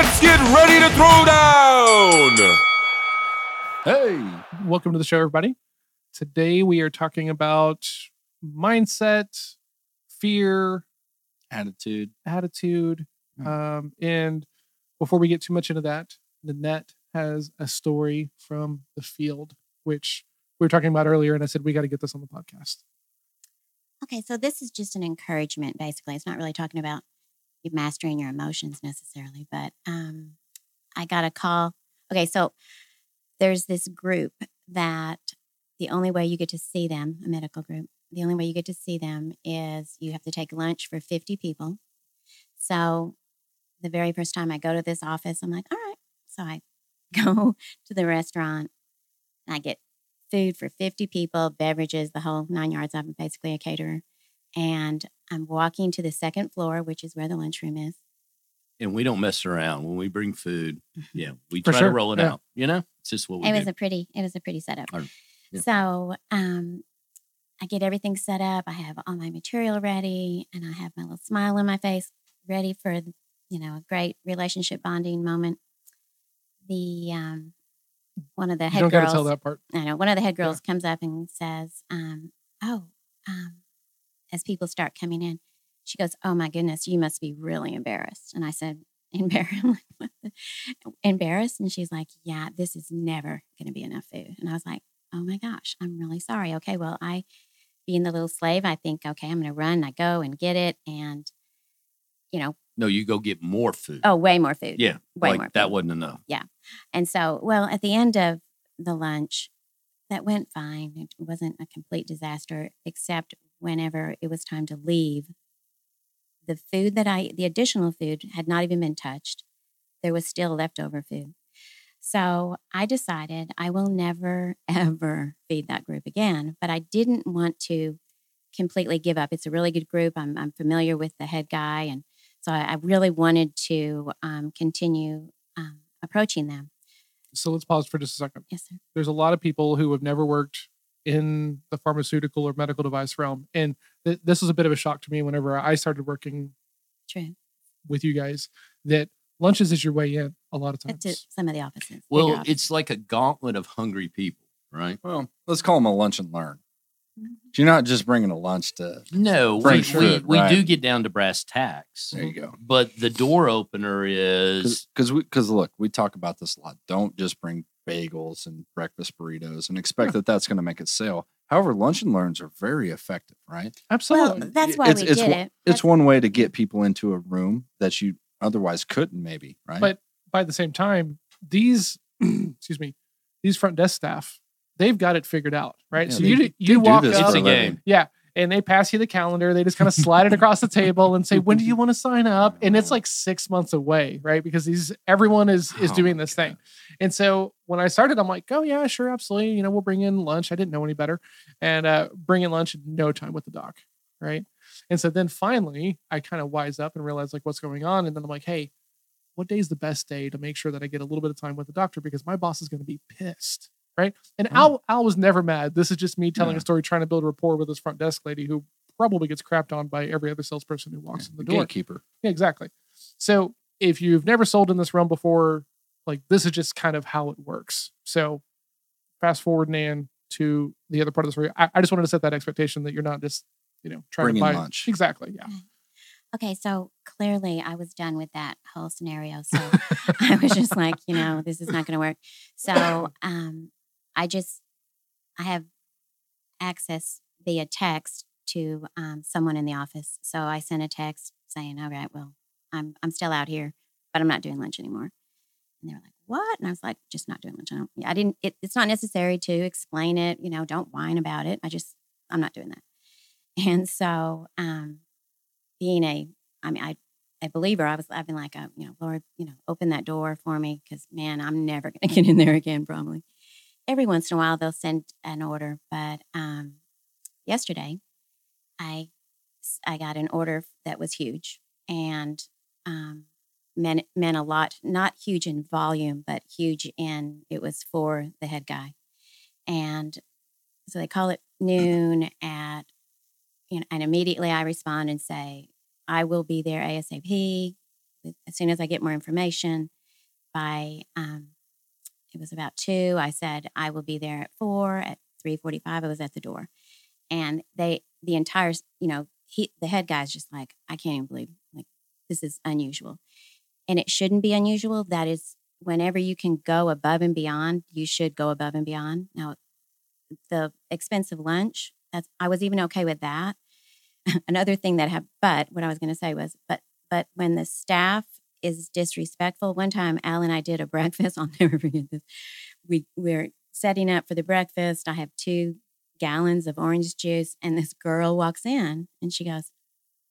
Let's get ready to throw down. Hey, Welcome to the show, everybody. Today we are talking about mindset, fear, attitude. attitude. Hmm. Um, and before we get too much into that, Nanette has a story from the field, which we were talking about earlier. And I said, we got to get this on the podcast. Okay, so this is just an encouragement, basically. It's not really talking about you mastering your emotions necessarily, but um, I got a call. Okay, so there's this group that the only way you get to see them, a medical group, the only way you get to see them is you have to take lunch for 50 people. So the very first time I go to this office, I'm like, all right. So I go to the restaurant and I get food for 50 people, beverages, the whole nine yards. I'm basically a caterer. And I'm walking to the second floor, which is where the lunchroom is. And we don't mess around when we bring food. Yeah, we For try sure, to roll it yeah. out. You know, it's just what we It do. was a pretty, it was a pretty setup. Or- yeah. So um, I get everything set up. I have all my material ready, and I have my little smile on my face, ready for you know a great relationship bonding moment. The um, one of the You head don't got to girls, tell that part. I know one of the head Yeah. girls comes up and says, um, "Oh," um, as people start coming in, she goes, "Oh my goodness, you must be really embarrassed." And I said, "Embarrassed? I'm like, "What the- oh, embarrassed?" And she's like, "Yeah, this is never going to be enough food." And I was like, "Oh my gosh, I'm really sorry." Okay, well, I, being the little slave, I think, okay, I'm going to run. I go and get it, and you know, no, you go get more food. oh, way more food. yeah, way like more. that food. wasn't enough. Yeah. And so, well, at the end of the lunch, that went fine. It wasn't a complete disaster, except whenever it was time to leave, the food that I, the additional food had not even been touched. There was still leftover food. So I decided I will never, ever feed that group again. But I didn't want to completely give up. It's a really good group. I'm, I'm familiar with the head guy. And so I, I really wanted to um, continue um, approaching them. So let's pause for just a second. Yes, sir. There's a lot of people who have never worked in the pharmaceutical or medical device realm. And th- this was a bit of a shock to me whenever I started working True. with you guys that lunches is your way in a lot of times. To some of the offices. Well, offices. it's like a gauntlet of hungry people, right? Well, let's call them a lunch and learn. Mhm. You're not just bringing a lunch to. No, we, French we, food, we do get down to brass tacks, There you go. but the door opener is Because we because look, we talk about this a lot. Don't just bring bagels and breakfast burritos and expect that that's going to make it sale. However, lunch and learns are very effective, right? well, Absolutely. that's why it's, we it's did one, it. It's one way to get people into a room that you otherwise couldn't, maybe, right? But by the same time, these excuse me, these front desk staff, they've got it figured out, right? Yeah, so they you do- you walk this up, It's a game. yeah, and they pass you the calendar. They just kind of slide it across the table and say, "When do you want to sign up?" And it's like six months away, right? Because these everyone is is Oh doing this thing. And so when I started, I'm like, "Oh yeah, sure, absolutely. You know, we'll bring in lunch." I didn't know any better, and uh, bring in lunch no time with the doc, right? And so then finally, I kind of wise up and realize like what's going on, and then I'm like, "Hey." What day is the best day to make sure that I get a little bit of time with the doctor because my boss is going to be pissed, right? And Al, Al was never mad. This is just me telling Yeah. a story, trying to build rapport with this front desk lady who probably gets crapped on by every other salesperson who walks in the the door. gatekeeper. Yeah, exactly. So if you've never sold in this realm before, like this is just kind of how it works. So fast forward, Nan, to the other part of the story. I, I just wanted to set that expectation that you're not just, you know, trying Bringing to buy lunch. Exactly. Yeah. Okay, so clearly I was done with that whole scenario. So I was just like, you know, this is not going to work. So um, I just, I have access via text to um, someone in the office. So I sent a text saying, all right, well, I'm, I'm still out here, but I'm not doing lunch anymore. And they were like, what? And I was like, just not doing lunch. I, don't, I didn't, it, it's not necessary to explain it, you know, don't whine about it. I just, I'm not doing that. And so, um, being a, I mean, I, a believer, I was, I've been like, uh, you know, Lord, you know, open that door for me because man, I'm never to get in there again, probably. Every once in a while, they'll send an order, but um, yesterday, I got an order that was huge and um, meant meant a lot. Not huge in volume, but huge in it was for the head guy, and so they call it noon at, you know, and immediately I respond and say, I will be there ASAP. as soon as I get more information, by um, it was about two, I said I will be there at four. At three forty-five, I was at the door, and they the entire you know he the head guy's just like I can't even believe like this is unusual, and it shouldn't be unusual. That is whenever you can go above and beyond, you should go above and beyond. Now, the expensive lunch, that's I was even okay with that. Another thing that have but what I was going to say was but but when the staff is disrespectful, one time Al and I did a breakfast. I'll never forget this. We we're setting up for the breakfast. I have two gallons of orange juice, and this girl walks in and she goes,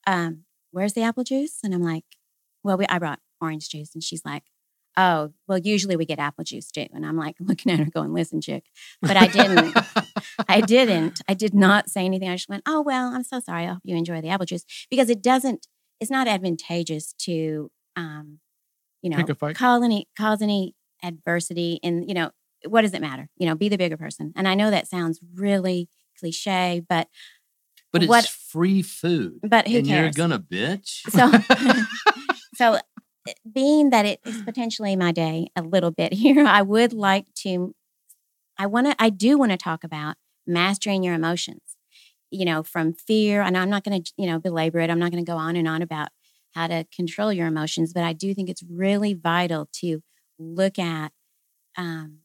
um, "Where's the apple juice?" And I'm like, "Well, we, I brought orange juice," and she's like. Oh, well, usually we get apple juice too. And I'm like looking at her going, listen, chick. But I didn't. I didn't. I did not say anything. I just went, oh, well, I'm so sorry. I hope you enjoy the apple juice because it doesn't, it's not advantageous to, um, you know, Pick a fight. cause any, cause any adversity. And, you know, what does it matter? You know, be the bigger person. And I know that sounds really cliche, but, But it's What- free food. but who and you're cares? gonna bitch. So, so eh, being that it is potentially my day a little bit here, I would like to, I want to, I do want to talk about mastering your emotions, you know, from fear. And I'm not going to, you know, belabor it. I'm not going to go on and on about how to control your emotions, but I do think it's really vital to look at, um,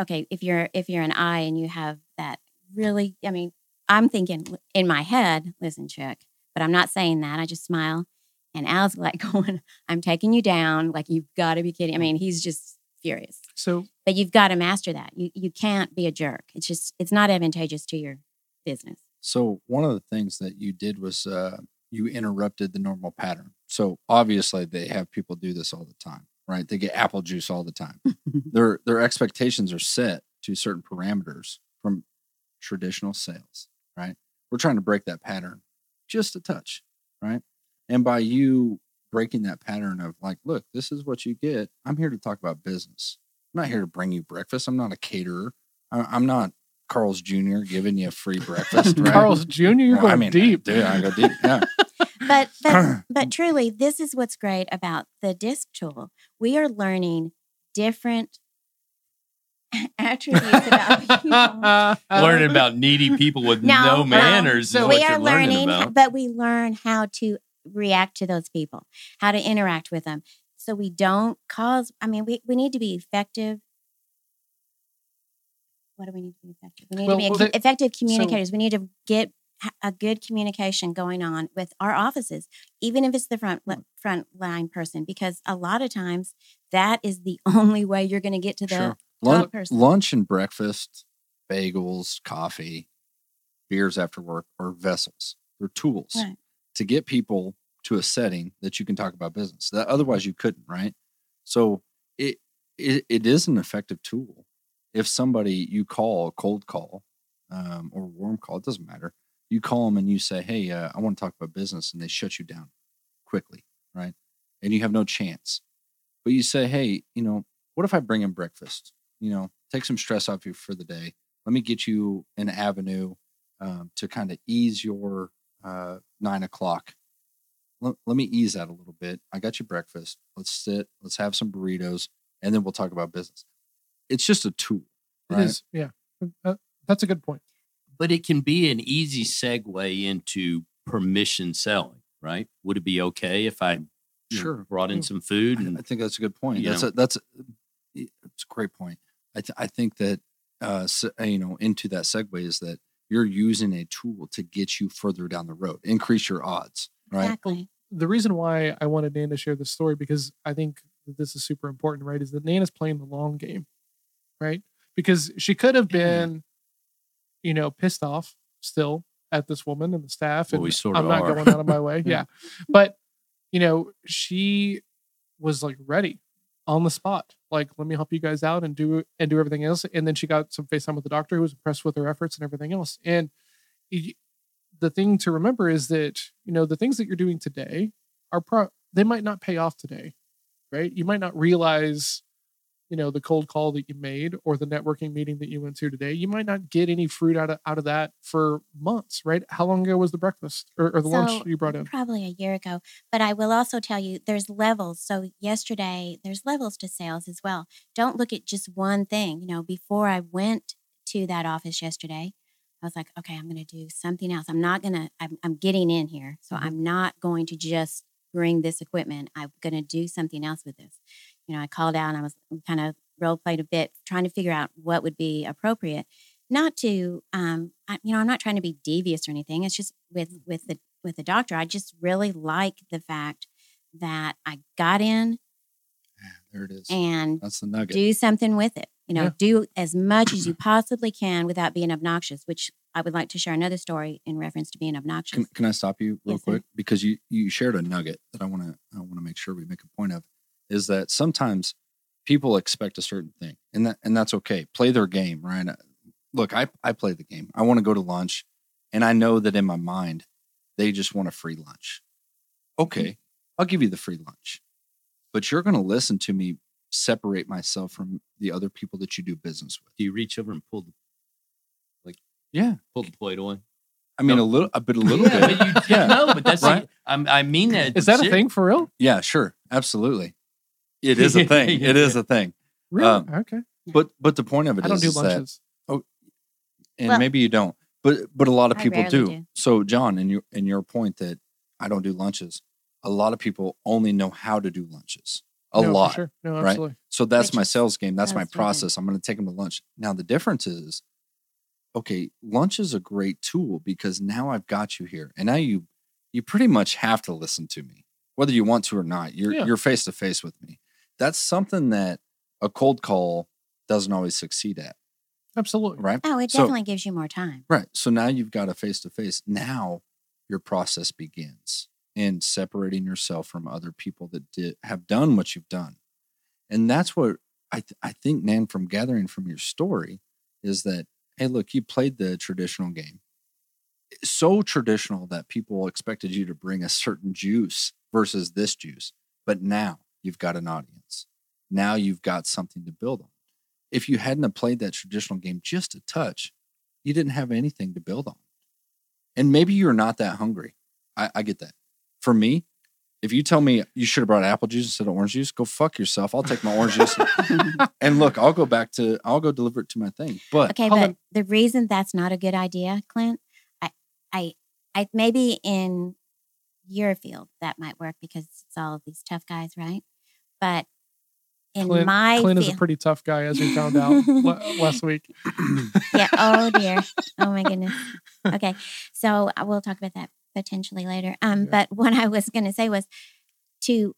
okay, if you're, if you're an I and you have that really, I mean, I'm thinking in my head, listen, chick, but I'm not saying that. I just smile. And Al's like going, I'm taking you down. Like, you've got to be kidding. I mean, he's just furious. So But you've got to master that. You you can't be a jerk. It's just it's not advantageous to your business. So one of the things that you did was uh, you interrupted the normal pattern. So obviously they have people do this all the time, right? They get apple juice all the time. their their expectations are set to certain parameters from traditional sales, right? We're trying to break that pattern just a touch, right? And by you breaking that pattern of like, look, this is what you get. I'm here to talk about business. I'm not here to bring you breakfast. I'm not a caterer. I- I'm not Carl's Jr. giving you a free breakfast, right? Carl's Jr., you're going I mean, deep. Dude, I go deep. Yeah. But but but truly, this is what's great about the disc tool. We are learning different attributes about people. learning about needy people with No, no, no. manners. So we are learning, learning, but we learn how to react to those people, how to interact with them. So we don't cause, I mean, we, we need to be effective. What do we need to be effective? We need Well, to be well, effective communicators. we need to get ha- a good communication going on with our offices, even if it's the front front line person, because a lot of times that is the only way you're going to get to the Sure. top Lun- person. lunch and breakfast, bagels, coffee, beers after work or vessels. They're tools Right. to get people to a setting that you can talk about business. That otherwise you couldn't, right? So it it, it is an effective tool. If somebody you call a cold call um, or warm call, it doesn't matter. You call them and you say, "Hey, uh, I want to talk about business," and they shut you down quickly, right? And you have no chance. But you say, "Hey, you know, what if I bring in breakfast? You know, take some stress off you for the day. Let me get you an avenue um, to kind of ease your uh, nine o'clock. Let, let me ease that a little bit. I got you breakfast. Let's sit. Let's have some burritos, and then we'll talk about business. It's just a tool, It right? is, yeah. Uh, that's a good point. But it can be an easy segue into permission selling, right? Would it be okay if I you know, Sure. brought in some food I, and I think that's a good point. you That's know. a, that's a, it's a great point. I th- I think that uh, s- uh, you know into that segue is that you're using a tool to get you further down the road, increase your odds, right? Exactly. the reason why I wanted Nan to share this story because I think that this is super important, right? Is that Nan is playing the long game, right? Because she could have been, you know, pissed off still at this woman and the staff, Well, and we sort I'm not are. going out of my way, yeah. But you know, she was like ready on the spot, like let me help you guys out and do and do everything else. And then she got some FaceTime with the doctor who was impressed with her efforts and everything else. And y- the thing to remember is that you know the things that you're doing today are pro they might not pay off today right you might not realize you know the cold call that you made or the networking meeting that you went to today you might not get any fruit out of out of that for months right how long ago was the breakfast or, or the lunch you brought in Probably a year ago. But I will also tell you there's levels. So yesterday, there's levels to sales as well. Don't look at just one thing. You know, before I went to that office yesterday, I was like, okay, I'm going to do something else. I'm not going to, I'm, I'm getting in here. So mm-hmm. I'm not going to just bring this equipment. I'm going to do something else with this. You know, I called out and I was kind of role played a bit, trying to figure out what would be appropriate. Not to, um, I, you know, I'm not trying to be devious or anything. It's just with with the with the doctor. I just really like the fact that I got in Yeah, there it is. and That's the nugget. do something with it. You know, Yeah. do as much as you possibly can without being obnoxious. Which I would like to share another story in reference to being obnoxious. Can, can I stop you real Yes, sir. quick because you you shared a nugget that I want to I want to make sure we make a point of is that sometimes people expect a certain thing and that and that's okay. Play their game, right? Look, I I play the game. I want to go to lunch and I know that in my mind they just want a free lunch. Mm-hmm. Okay, I'll give you the free lunch. But you're going to listen to me separate myself from the other people that you do business with. Do you reach over and pull the like Yeah. pull the plate away? I mean No. a little a bit a little yeah, bit. But you, Yeah. No, but that's Right. I'm, I mean that. is that a thing for real Yeah, sure. Absolutely. It is a thing. It is a thing. really Um, okay But but the point of it i don't is do is that, lunches and Well- maybe you don't, but but a lot of I people do. do. So John, in your in your point that I don't do lunches, a lot of people only know how to do lunches. A No, for lot. sure. no right? So that's Which my sales game. That's my that's really good. process. I'm going to take them to lunch. Now the difference is, okay, lunch is a great tool because now I've got you here, and now you you pretty much have to listen to me, whether you want to or not. You're Yeah. you're face to face with me. That's something that a cold call doesn't always succeed at, absolutely right? oh, it So- definitely gives you more time. Right. So now you've got a face to face. Now your process begins in separating yourself from other people that did have done what you've done. And that's what I th- I think, Nan, from gathering from your story, is that hey, look, you played the traditional game. So traditional that people expected you to bring a certain juice versus this juice. But now you've got an audience. Now you've got something to build on. If you hadn't have played that traditional game just a touch, you didn't have anything to build on. And maybe you're not that hungry. I, I get that. For me, if you tell me you should have brought apple juice instead of orange juice, go fuck yourself. I'll take my orange juice. and look, I'll go back to, I'll go deliver it to my thing. But Okay, but on. the reason that's not a good idea, Clint, I, I, I maybe in your field that might work because it's all of these tough guys, right? But in clint, my clint is a pretty tough guy as we found out last week yeah. Oh dear. Oh my goodness. Okay, so we'll talk about that potentially later. Um, Yeah. but what I was going to say was to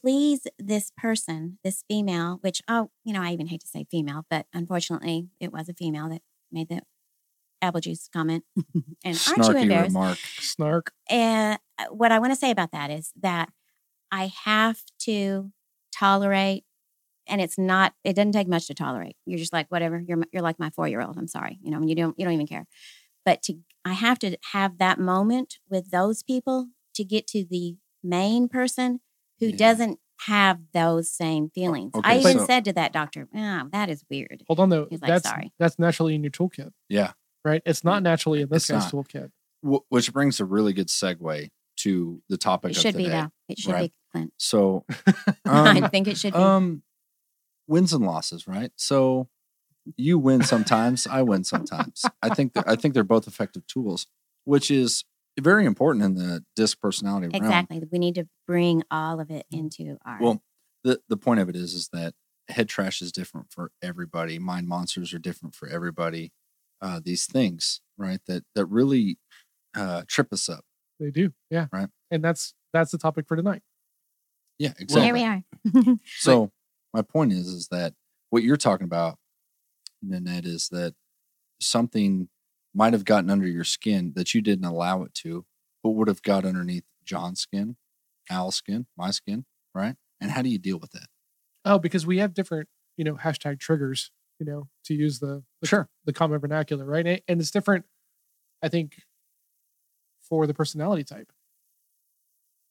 please this person, this female, which oh, you know, I even hate to say female, but unfortunately, it was a female that made the apple juice comment. and aren't you snarky embarrassed? remark. snark And uh, what I want to say about that is that I have to tolerate, and it's not. It doesn't take much to tolerate. You're just like whatever. You're you're like my four year old. I'm sorry. You know, you don't you don't even care. But to I have to have that moment with those people to get to the main person who Yeah. doesn't have those same feelings. I even so- said to that doctor, "Oh, that is weird." hold on though He's like, that's "Sorry." that's naturally in your toolkit Yeah. right it's not mm. naturally in this It's guy's not. toolkit Wh- Which brings a really good segue to the topic It should be though. It should right? be Clint. So, I um, think it should be. um, wins and losses, right? So you win sometimes, I win sometimes. I think that I think they're both effective tools, which is very important in the disc personality realm. Exactly. We need to bring all of it into our. Well, the the point of it is is that head trash is different for everybody. Mind monsters are different for everybody. Uh, these things, right? That that really uh, trip us up. They do yeah Right. and that's that's the topic for tonight Yeah, so exactly. here we are. So my point is, is that what you're talking about, Nanette, is that something might have gotten under your skin that you didn't allow it to, but would have got underneath John's skin, Al's skin, my skin, right? And how do you deal with that? oh because we have different you know hashtag triggers you know to use the the, Sure. the common vernacular right and, and it's different i think for the personality type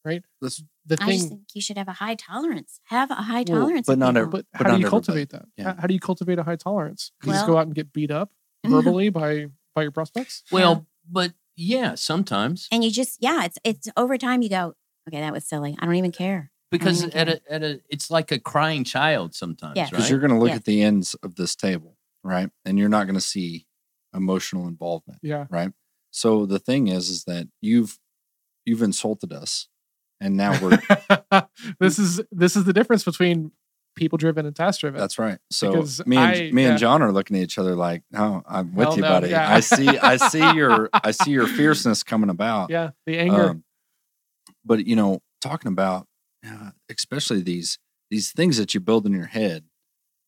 right? That's- the I just thing. think you should have a high tolerance. Have a high Well, tolerance. but not people. every- But but how do you cultivate that? Yeah. How, how do you cultivate a high tolerance? You just go out and get beat up verbally by by your prospects. Well, but yeah, sometimes and you just yeah, it's it's over time. You go, okay, that was silly. I don't even care. because at a at a it's like a crying child sometimes, Yeah. right? because you're going to look Yeah. at the ends of this table, right? And you're not going to see emotional involvement, Yeah. right? So the thing is, is that you've you've insulted us, and now we're this is this is the difference between people driven and task driven. that's right. So Because me and I- me yeah. and John are looking at each other like, "No, I'm with Hell you, no, buddy. yeah. I see, I see your, I see your fierceness coming about." yeah, the anger. Um, but you know, talking about uh, especially these these things that you build in your head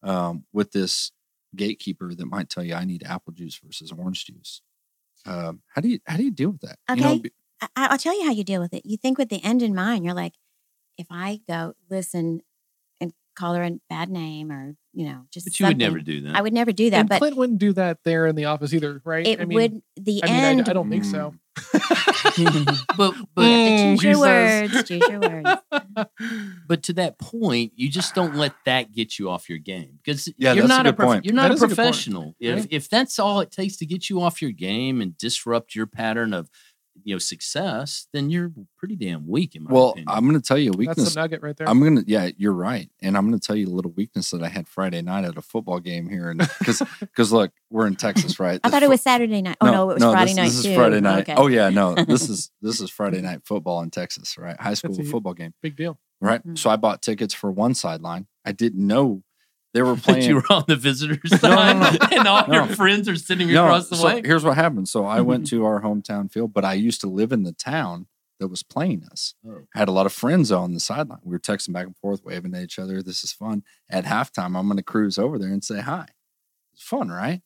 um, with this gatekeeper that might tell you, "I need apple juice versus orange juice." Um, how do you how do you deal with that? You know, Okay. be- I, I'll tell you how you deal with it. You think with the end in mind. You're like, if I go listen call her a bad name or you know just but you would never do that. I would never do that. and but Clint wouldn't do that there in the office either, right? it I mean, would the I mean, end. I, I don't think so. but but Mm, choose your words. Choose your words. but to that point, you just don't let that get you off your game because Yeah, you're that's a not prof- You're not That a is a professional. If right? if that's all it takes to get you off your game and disrupt your pattern of you know success, then you're pretty damn weak in my well, opinion. I'm going to tell you a weakness. That's weakness. the nugget right there. I'm gonna, yeah, you're right, and I'm gonna tell you a little weakness that I had Friday night at a football game here, and because because look, we're in Texas, right? I The thought it was Saturday night. Oh no, it was Friday this, night This is too. Friday night. Okay. Oh yeah, no, this is this is Friday night football in Texas, right? High school football game, Big deal. right? Mhm. So I bought tickets for one sideline. I didn't know they were playing. you were on the visitors No, no, side, no. and all No. your friends are sitting No, across the so way. here's what happened. So I went to our hometown field, but I used to live in the town that was playing us. Oh. I had a lot of friends on the sideline. We were texting back and forth, waving at each other. This is fun. At halftime, I'm going to cruise over there and say hi. It's fun, right?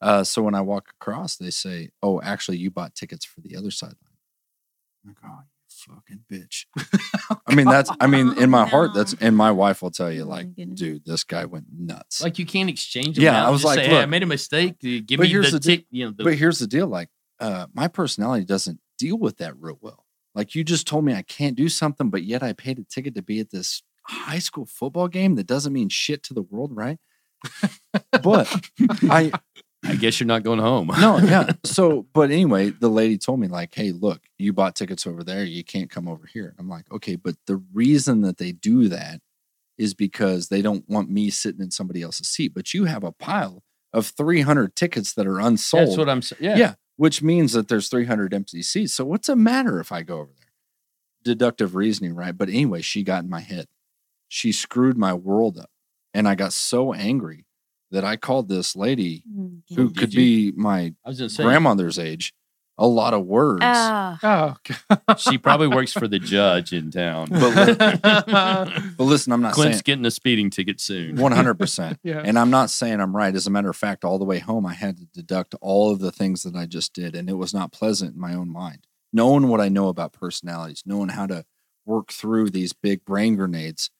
Uh, so when I walk across, they say, "Oh, actually, you bought tickets for the other sideline." I'm like, "Oh, fucking bitch!" I mean, that's. I mean, in my heart, that's, and my wife will tell you, Oh like, dude, this guy went nuts. Like you can't exchange them. Yeah, out I was just like, say, hey, I made a mistake. Give But me here's the, the tick. You know, the, But here's the deal: like, uh, my personality doesn't deal with that real well. Like, you just told me I can't do something, but yet I paid a ticket to be at this high school football game that doesn't mean shit to the world, right? but I I guess you're not going home. no, yeah. So, but anyway, the lady told me like, "Hey, look, you bought tickets over there. You can't come over here." I'm like, "Okay, but the reason that they do that is because they don't want me sitting in somebody else's seat. But you have a pile of 300 tickets that are unsold. That's what I'm saying. Yeah. Yeah. which means that there's 300 empty seats. So what's the matter if I go over there? Deductive reasoning, right? But anyway, she got in my head. She screwed my world up, and I got so angry that I called this lady Mm, who Did could you? be my I was say, grandmother's age a lot of words. Oh, Oh, she probably works for the judge in town. But God. but listen, I'm not Clint's saying getting a speeding ticket soon. 100%. yeah. And I'm not saying I'm right. As a matter of fact, all the way home, I had to deduct all of the things that I just did, and it was not pleasant in my own mind. Knowing what I know about personalities, knowing how to work through these big brain grenades,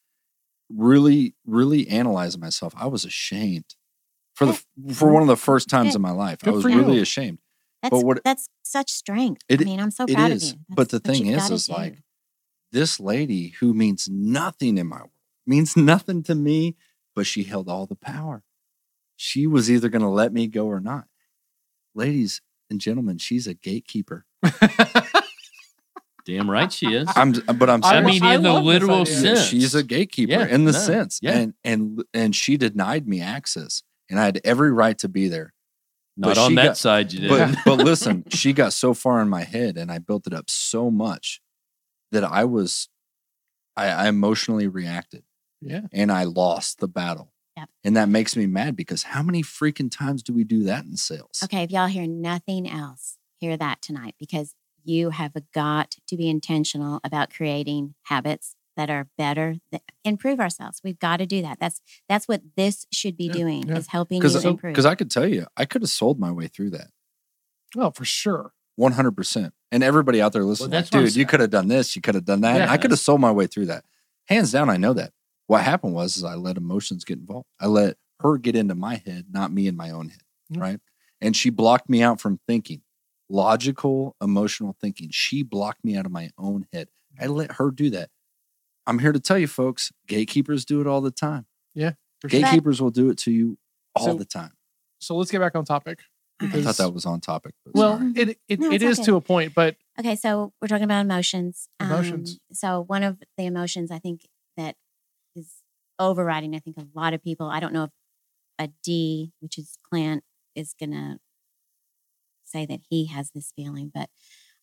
really, really analyzing myself, I was ashamed for the for one of the first times Good. in my life. I was for you. really ashamed. that's what- that's such strength. It- I mean, I'm so it proud is, of you. but the thing is, is do. like, This lady who means nothing in my world, means nothing to me, but she held all the power. She was either going to let me go or not. Ladies and gentlemen, she's a gatekeeper. Damn right she is. I'm, but I'm I I saying mean, I in the literal sense. she's a gatekeeper Yeah, in the no, sense, yeah. and and and she denied me access, and I had every right to be there. Not but on that got- side, you didn't. but listen, she got so far in my head, and I built it up so much that I was, I, I emotionally reacted, yeah. and I lost the battle. Yep. And that makes me mad because how many freaking times do we do that in sales? Okay, if y'all hear nothing else, hear that tonight because you have got to be intentional about creating habits that are better, that improve ourselves. We've got to do that. That's that's what this should be Yeah, doing yeah. is helping you Because improve. because I could tell you, I could have sold my way through that. Oh, for sure. One hundred percent. And everybody out there listening, that's like, what I'm dude, you could have done this, you could have done that. Yeah, I could have sold my way through that. Hands down, I know that. What happened was is I let emotions get involved. I let her get into my head, not me in my own head. Mm. Right. And she blocked me out from thinking. Logical, emotional thinking. She blocked me out of my own head. I let her do that. I'm here to tell you, folks, gatekeepers do it all the time. Yeah. sure. Gatekeepers will do it to you all So- the time. So let's get back on topic. I thought that was on topic. But well, sorry. it it, No, it it's is okay. to a point, but Okay, so we're talking about emotions. Emotions. Um, so one of the emotions I think that is overriding, I think a lot of people, I don't know if a D, which is Clint, is gonna say that he has this feeling, but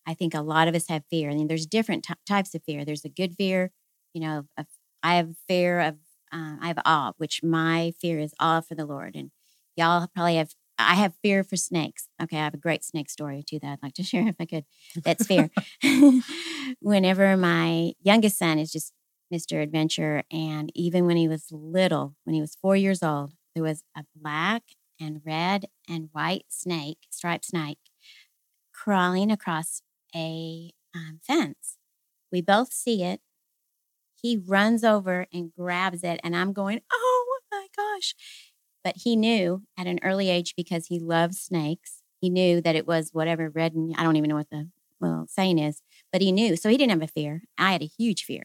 I think a lot of us have fear. I mean, there's different ty- types of fear. There's a good fear, you know, of, I have fear of, uh, I have awe, which my fear is awe for the Lord. And y'all probably have, I have fear for snakes. Okay, I have a great snake story too that I'd like to share if I could. That's fear. Whenever my youngest son is just Mr. Adventure, and even when he was little, when he was four years old, there was a black and red and white snake, striped snake, crawling across a um, fence. We both see it. He runs over and grabs it, and I'm going, oh my gosh. But he knew at an early age because he loves snakes. He knew that it was whatever red and I don't even know what the well saying is, but he knew. So he didn't have a fear. I had a huge fear.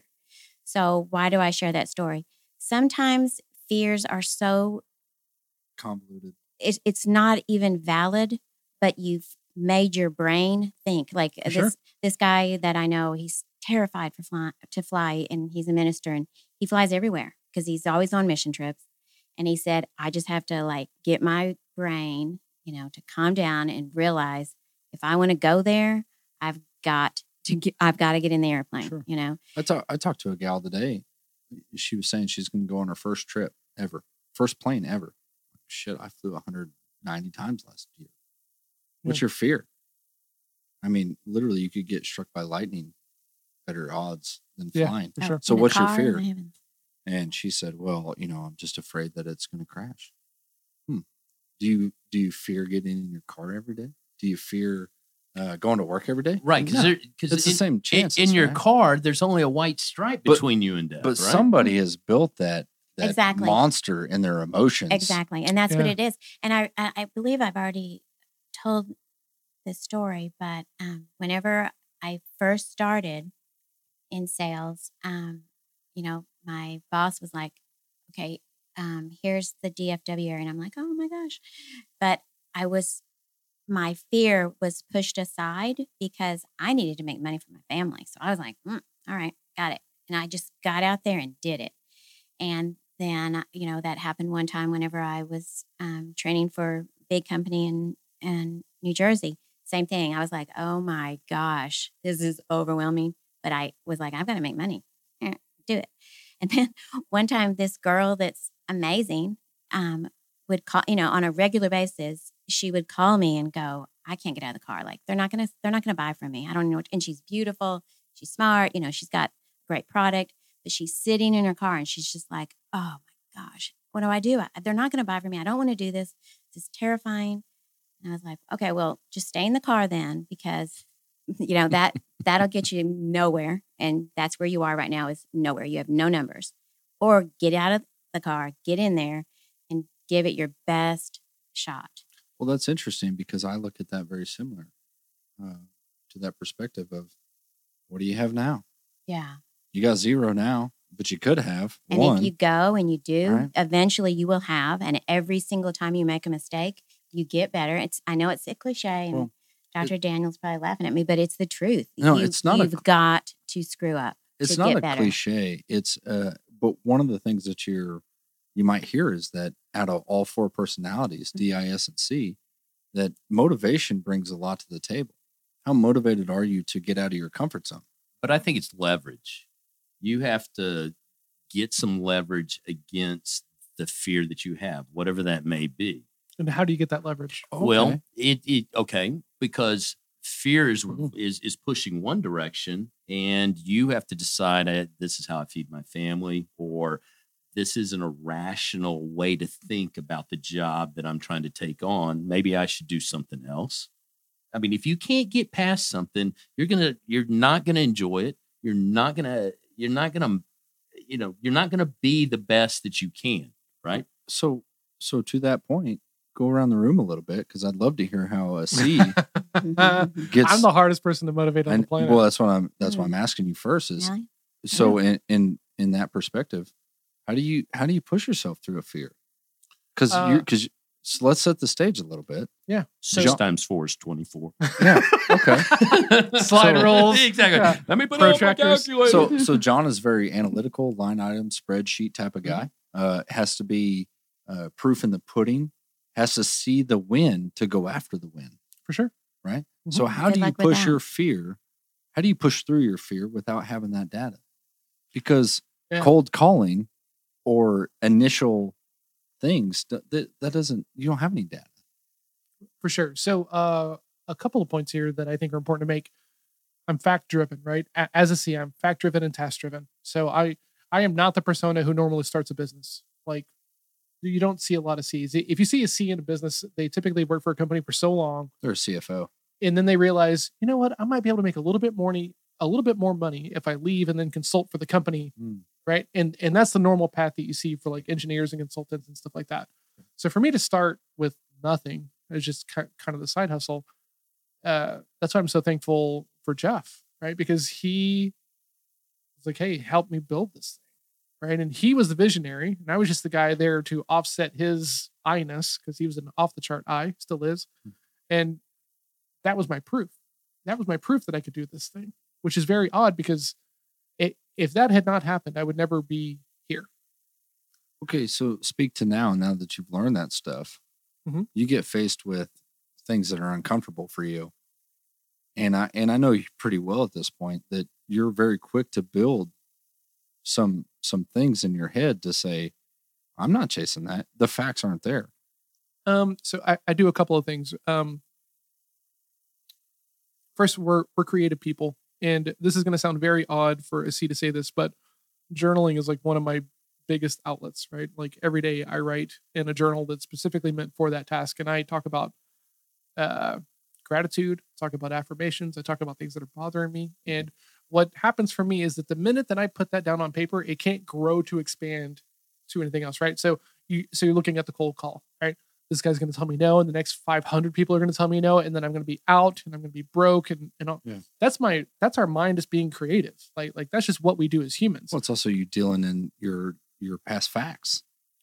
So why do I share that story? Sometimes fears are so convoluted. it, it's not even valid, but you've made your brain think. Like sure. this this guy that I know, he's terrified for fly, to fly, and he's a minister, and he flies everywhere because he's always on mission trips. And he said, I just have to like get my brain, you know, to calm down and realize if I want to go there, I've got to get, I've got to get in the airplane. Sure. You know, I talked I talked to a gal today. She was saying she's going to go on her first trip ever, first plane ever. Shit, I flew 190 times last year. What's your fear? I mean, literally, you could get struck by lightning, better odds than Yeah. flying. For sure. So in what's your fear? And she said, "Well, you know, I'm just afraid that it's going to crash." Hmm. Do you do you fear getting in your car every day? Do you fear uh, going to work every day? Right, because No, because it's the same chance in your car, there's only a white stripe But- between you and death. But right? somebody has built that that Exactly. monster in their emotions. Exactly. And that's what it is. And I, I, I believe I've already told this story, but um, whenever I first started in sales, um, you know, my boss was like, okay, um, here's the DFW area. And I'm like, oh my gosh. But I was, my fear was pushed aside because I needed to make money for my family. So I was like, mm, all right, got it. And I just got out there and did it. And then, you know, that happened one time whenever I was um, training for big company in, in New Jersey. Same thing. I was like, oh my gosh, this is overwhelming. But I was like, I've got to make money. Eh, do it. And then one time, this girl that's amazing um, would call, you know, on a regular basis, she would call me and go, I can't get out of the car. Like they're not gonna, they're not gonna buy from me. I don't know. What, and she's beautiful. She's smart. You know, she's got great product. But she's sitting in her car and she's just like, oh my gosh, what do I do? I, they're not gonna buy from me. I don't want to do this. This is terrifying. And I was like, okay, well, just stay in the car then, because you know that that'll get you nowhere, and that's where you are right now is nowhere. You have no numbers, or get out of the car, get in there, and give it your best shot. Well, that's interesting because I look at that very similar uh, to that perspective of what do you have now? Yeah. You got zero now, but you could have And one. if you go and you do, Right. eventually you will have. And every single time you make a mistake, you get better. It's I know it's a cliche, and Well, Dr. Daniel's probably laughing at me, but it's the truth. No, You- it's not You've cl- got to screw up. it's to not get a better. cliche. It's uh, but one of the things that you're you might hear is that out of all four personalities, Mm-hmm. D, I, S, and C, that motivation brings a lot to the table. How motivated are you to get out of your comfort zone? but I think it's leverage. You have to get some leverage against the fear that you have, whatever that may be. And how do you get that leverage? Well, Okay. it, it okay because fear is Mhm. is is pushing one direction, and you have to decide uh, this is how I feed my family, or this isn't a rational way to think about the job that I'm trying to take on. Maybe I should do something else. I mean, if you can't get past something, you're gonna you're not gonna enjoy it. You're not gonna you're not gonna you know you're not gonna be the best that you can. Right? so so to that point go around the room a little bit because I'd love to hear how a C Uh, gets. I'm the hardest person to motivate on and- the planet. well, that's what I'm. That's why I'm asking you first. Is Really? so in in in that perspective, how do you how do you push yourself through a fear? Because Uh, you because so let's set the stage a little bit. Yeah, Six John- times four is 24. Yeah. Okay. Slide So- rules. Exactly. Yeah. Let me put out my Protractors. calculator. so so John is very analytical, line item, spreadsheet type of Mm-hmm. guy. Uh, has to be uh, proof in the pudding. Has to see the win to go after the win. For sure. Right. Mhm. So how Good do you push your fear? How do you push through your fear without having that data? Because Yeah. cold calling or initial things that, that that doesn't you don't have any data. for sure. So, uh, a couple of points here that I think are important to make. I'm fact driven, right? A- As a CM, fact driven and task driven. So I I am not the persona who normally starts a business. Like you don't see a lot of C's. If you see a C in a business, they typically work for a company for so long, They're a CFO. and then they realize, you know what, I might be able to make a little bit more money, a little bit more money if I leave and then consult for the company, Mm. right? And and that's the normal path that you see for like engineers and consultants and stuff like that. So for me to start with nothing is just kind of the side hustle. Uh, that's why I'm so thankful for Jeff, right? Because he was like, "Hey, help me build this thing," right? And he was the visionary, and I was just the guy there to offset his I-ness because he was an off the chart I, still is, and that was my proof. That was my proof that I could do this thing, which is very odd because it, if that had not happened, I would never be here. Okay, so speak to now. Now that you've learned that stuff, Mhm. you get faced with things that are uncomfortable for you, and I and I know you pretty well at this point that you're very quick to build some some things in your head to say, "I'm not chasing that. The facts aren't there." Um, so I, I do a couple of things. Um, first, we're we're creative people, and this is going to sound very odd for a C to say this, but journaling is like one of my biggest outlets. Right, like every day I write in a journal that's specifically meant for that task, and I talk about uh, gratitude, talk about affirmations, I talk about things that are bothering me, and what happens for me is that the minute that I put that down on paper, it can't grow to expand to anything else. Right, so you so you're looking at the cold call, right? this guy's going to tell me no and the next 500 people are going to tell me no and then i'm going to be out and i'm going to be broke and, and all. Yeah. that's my that's our mind just being creative like like that's just what we do as humans Well, it's also you dealing in your your past facts,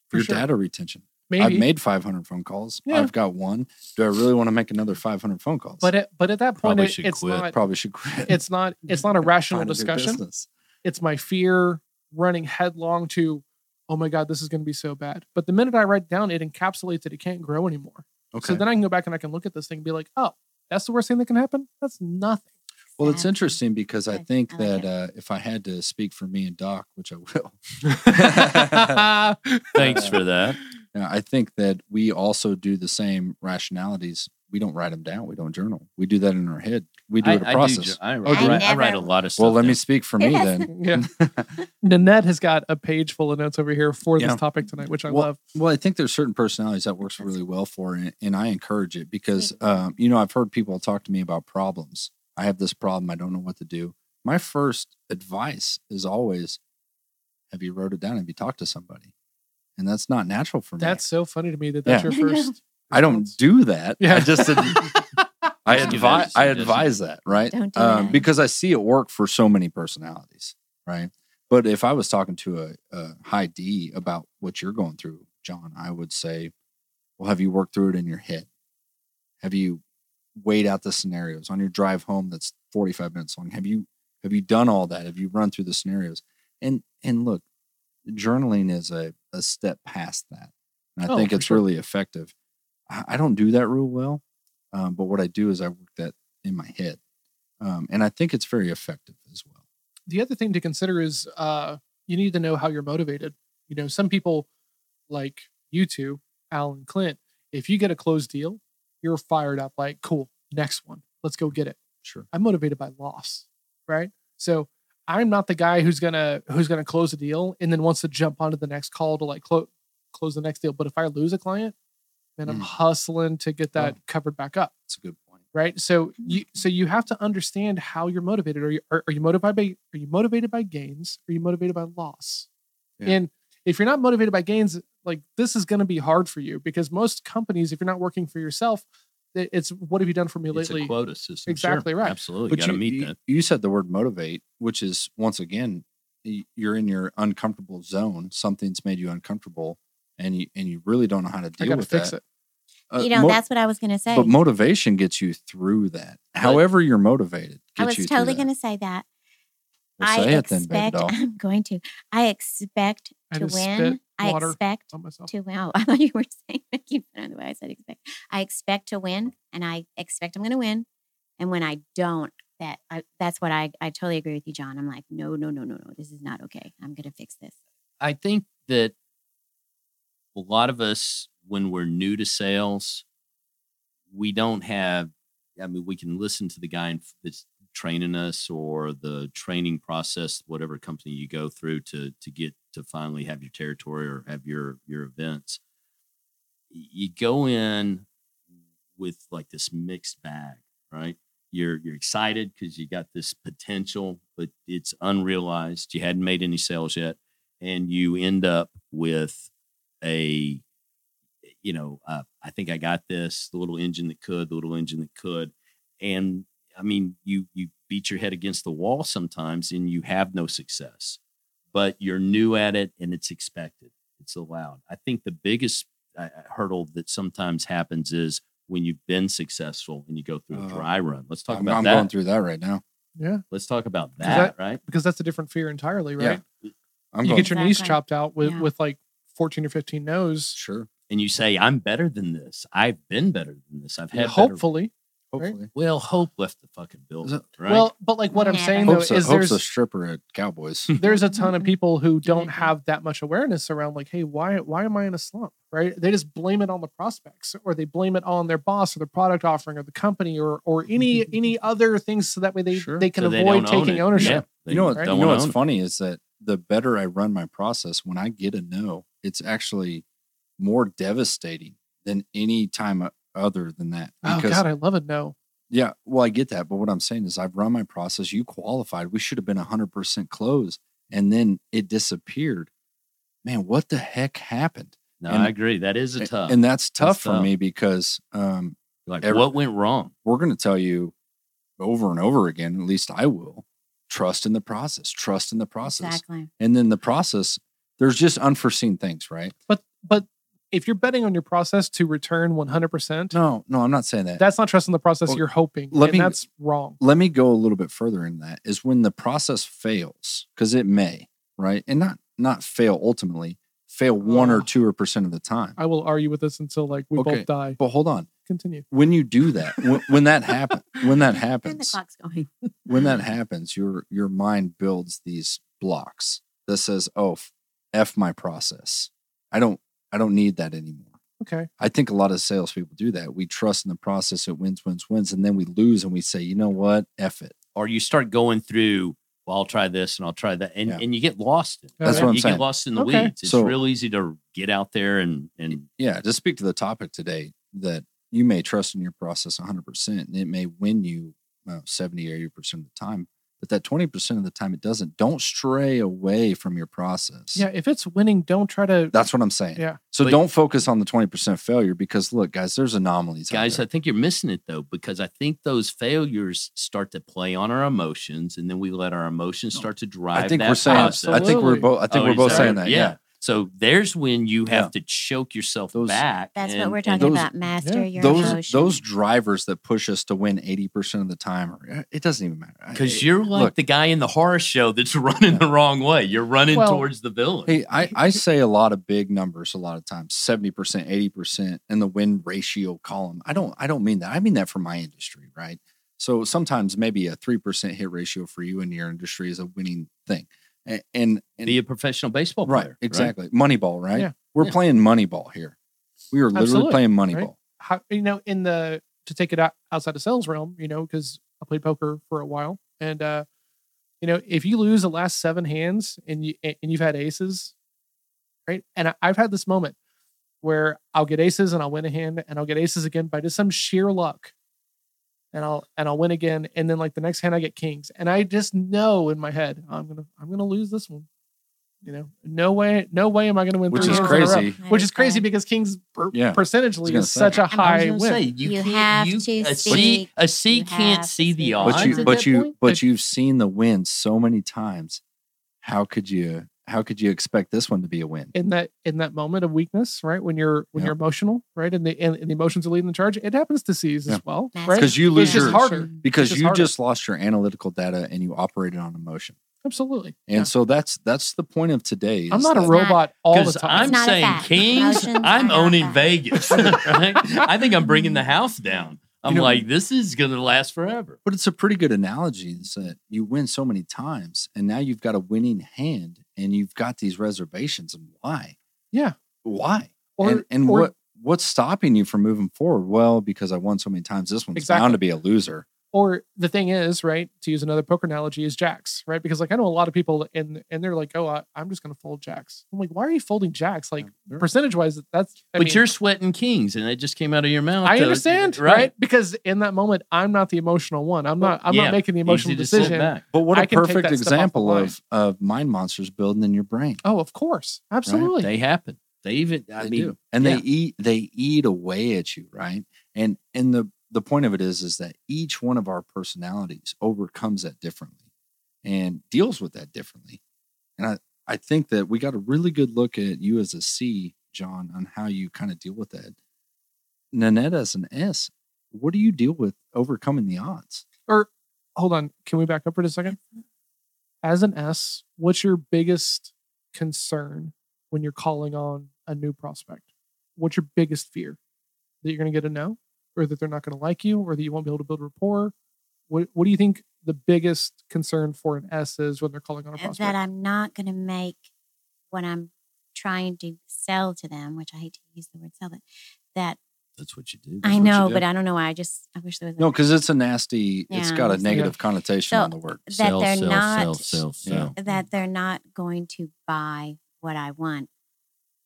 For your sure. data retention. Maybe I've made 500 phone calls. Yeah. I've got one. Do I really want to make another 500 phone calls? but at, but at that point it, it's quit. not probably should quit. it's not it's not a rational Find a new discussion it's my fear running headlong to oh my god this is going to be so bad but the minute i write down it encapsulates it it can't grow anymore Okay. so then i can go back and i can look at this thing and be like oh that's the worst thing that can happen that's nothing Well, it's interesting because I think I like that uh, if I had to speak for me and Doc, which I will, Thanks for that. Yeah, I think that we also do the same rationalities. We don't write them down. We don't journal. We do that in our head. We do I, it a I process. ju- I, Oh, write, do you? I write a lot of stuff. well, let me speak for me then. yeah nanette has got a page full of notes over here for Yeah. this topic tonight which i well, love Well, I think there's certain personalities that works really well for, and, and I encourage it because, um, you know, I've heard people talk to me about problems. I have this problem. I don't know what to do. My first advice is always, have you wrote it down? Have you talked to somebody? And that's not natural for me. That's so funny to me that that's Yeah. your first. I don't do that. Yeah. I just I Just give advise that as a I suggestion. advise that, right? Don't do um, because I see it work for so many personalities, right? But if I was talking to a, a high D about what you're going through, John, I would say, well, have you worked through it in your head? Have you weighed out the scenarios on your drive home that's 45 minutes long? Have you have you done all that? Have you run through the scenarios? And and look, journaling is a, a step past that. And I Oh, think it's sure. really effective. I, I don't do that real well. Um, but what I do is I work that in my head. Um, and I think it's very effective as well. The other thing to consider is uh, you need to know how you're motivated. You know, some people like you two, Al and Clint, if you get a closed deal, you're fired up like, cool, next one, let's go get it. Sure. I'm motivated by loss, right? So I'm not the guy who's gonna who's gonna close a deal and then wants to jump onto the next call to like close close the next deal. But if I lose a client, then I'm Mm. hustling to get that covered back up. That's a good point. right so you so you have to understand how you're motivated are you are, are you motivated by are you motivated by gains are you motivated by loss Yeah. and if you're not motivated by gains like this is going to be hard for you because most companies, if you're not working for yourself, it's what have you done for me It's lately? a quota system. Exactly sure. right. Absolutely. But got to you, meet you, that. you said the word motivate, which is once again, you're in your uncomfortable zone. Something's made you uncomfortable, and you and you really don't know how to I deal got to with fix that. it. Uh, you know, mo- that's what I was going to say. but motivation gets you through that. However, you're motivated. I gets was you totally going to say that. Well, I say it then, baby expect, doll. I'm going to. I expect I to win. I water expect on myself. to win. Oh, I thought you were saying making fun of the way I said expect. I expect to win, and I expect I'm going to win. And when I don't, that I, that's what I I totally agree with you, John. I'm like, no, no, no, no, no. This is not okay. I'm going to fix this. I think that a lot of us, when we're new to sales, we don't have. I mean, we can listen to the guy in- that's training us or the training process, whatever company you go through to to get to finally have your territory or have your your events. You go in with like this mixed bag, right? You're you're excited because you got this potential, but it's unrealized. You hadn't made any sales yet and you end up with a you know uh, i think i got this the little engine that could the little engine that could and i mean you you beat your head against the wall sometimes and you have no success but you're new at it and it's expected it's allowed i think the biggest uh, hurdle that sometimes happens is when you've been successful and you go through a Uh, dry run let's talk I'm, about I'm that going through that right now. Yeah, let's talk about that- that right because that's a different fear entirely, Yeah. right? I'm you going get your knees Exactly. chopped out with Yeah. with like 14 or 15 no's. sure. and you say i'm better than this i've been better than this i've had better Hopefully, Hopefully, Well, hope left the fucking building, it- right? well, but like what I'm Never. saying though a, is Hope's there's a stripper at Cowboys. there's a ton of people who don't Mhm. have that much awareness around like hey why why am i in a slump right they just blame it on the prospects or they blame it on their boss or the product offering or the company or or any any other things so that way they Sure. they can So avoid don't own taking ownership Yeah, you know what? right? You know what's funny is that the better I run my process, when I get a no, it's actually more devastating than any time o- other than that. oh god i love it no yeah, well, I get that, but what I'm saying is, I've run my process. You qualified. We should have been 100% closed, and then it disappeared. Man, what the heck happened? No, and- I agree. That is a A- tough. And that's tough for tough. me because um, like, every- what went wrong? we're going to tell you over and over again. At least I will. Trust in the process. Trust in the process. Exactly. And then the process. There's just unforeseen things, right? but but if you're betting on your process to return 100% No, no, I'm not saying that. that's not trusting the process Well, you're hoping let and me- that's wrong let me go a little bit further in that is when the process fails because it may right and not not fail ultimately fail one or Oh. two or percent of the time i will argue with this until like we Okay. both die but hold on continue when you do that when, when that happen when that And the happens clock's going. when that happens your your mind builds these blocks that says oh f- f my process i don't i don't need that anymore okay I think a lot of salespeople do that. We trust in the process. It wins, wins, wins, and then we lose, and we say, you know what, f it. Or you start going through, well, I'll try this and I'll try that. And, Yeah. and you get lost. In. That's Okay. what I'm you saying. get lost in the Okay. weeds. It's So- real easy to get out there and, and yeah, to speak to the topic today, that you may trust in your process 100%, and it may win you uh, 70 or 80% of the time. But that 20% of the time it doesn't. Don't stray away from your process. yeah if it's winning don't try to That's what I'm saying. yeah So But- don't focus on the 20% failure because look, guys, there's anomalies. out guys, there. I think you're missing it though, because I think those failures start to play on our emotions and then we let our emotions No. start to drive I think that we're saying. process. I think we're both. I think Oh, we're both that saying right? that. Yeah. So there's when you have Yeah. to choke yourself Those- back. That's what we're talking those- about. Master yeah, your those emotion. those drivers that push us to win 80% of the time or it doesn't even matter Because you're like look, the guy in the horror show that's running the wrong way. You're running Well, towards the villain. hey I, I say a lot of big numbers a lot of times 70% 80% in the win ratio column i don't i don't mean that i mean that for my industry right so sometimes maybe a 3% hit ratio for you in your industry is a winning thing and and, and Be a professional baseball player. right exactly moneyball right Yeah. we're Yeah. playing moneyball here we are literally Absolutely, playing moneyball how, you know in the to take it out outside of sales realm you know because i played poker for a while and uh you know if you lose the last seven hands and you and you've had aces right and I, i've had this moment where i'll get aces and i'll win a hand and i'll get aces again by just some sheer luck and i'll and i'll win again and then like the next hand i get kings and i just know in my head oh, i'm gonna i'm gonna lose this one You know, no way, no way am I going to win Which three is hands in a row. crazy. Which is crazy because Kings per- Yeah, percentagely is such a high gonna win. say, you, You can't, have you, to a see- C, a C you can't see the see. odds. but you but you point. but you've seen the win so many times. How could you how could you expect this one to be a win? in that in that moment of weakness, right? When you're when Yeah. you're emotional, right? And the and, and the emotions are leading the charge. It happens to C's Yeah. as well, right? Because you lose your harder. because just you harder. just lost your analytical data and you operated on emotion. Absolutely. And Yeah. so that's that's the point of today. I'm not a that- robot all the time. I'm saying. Kings, I'm owning. Vegas. right? I think I'm bringing the house down. I'm You know- like, this is going to last forever. But it's a pretty good analogy. Is that you win so many times, and now you've got a winning hand, and you've got these reservations. And why? Yeah. Why? Or- and and or- what what's stopping you from moving forward? Well, because I won so many times, this one's Exactly. bound to be a loser. Or the thing is, right? To use another poker analogy, is jacks, right? Because like I know a lot of people, and and they're like, "Oh, I, I'm just going to fold jacks." I'm like, "Why are you folding jacks?" Like Sure. percentage wise, that's. I but mean, you're sweating Kings, and it just came out of your mouth. I to- understand, right? Because in that moment, I'm not the emotional one. I'm not. I'm Yeah, not making the emotional decision. back. But what a perfect that stuff off the example of of mind monsters building in your brain. Oh, of course, absolutely. They happen. They even, I They mean, do. and yeah. they eat they eat away at you, right? And and the the point of it is is that each one of our personalities overcomes that differently and deals with that differently. And I I think that we got a really good look at you as a C, John, on how you kind of deal with that. Nanette as an S, what do you deal with overcoming the odds? or hold on, can we back up for a second? As an S, what's your biggest concern when you're calling on a new prospect? What's your biggest fear? That you're going to get a no, or that they're not going to like you, or that you won't be able to build rapport? What What do you think the biggest concern for an S is when they're calling on a prospect? that I'm not going to make when I'm trying to sell to them, which I hate to use the word sell, but that that's what you do. I know, do. but I don't know why. I just I wish there was a, No, because it's a nasty, It's got a it's- negative connotation So, on the word. that Sell, they're sell, not sell, sell, sell. that they're not going to buy what I want,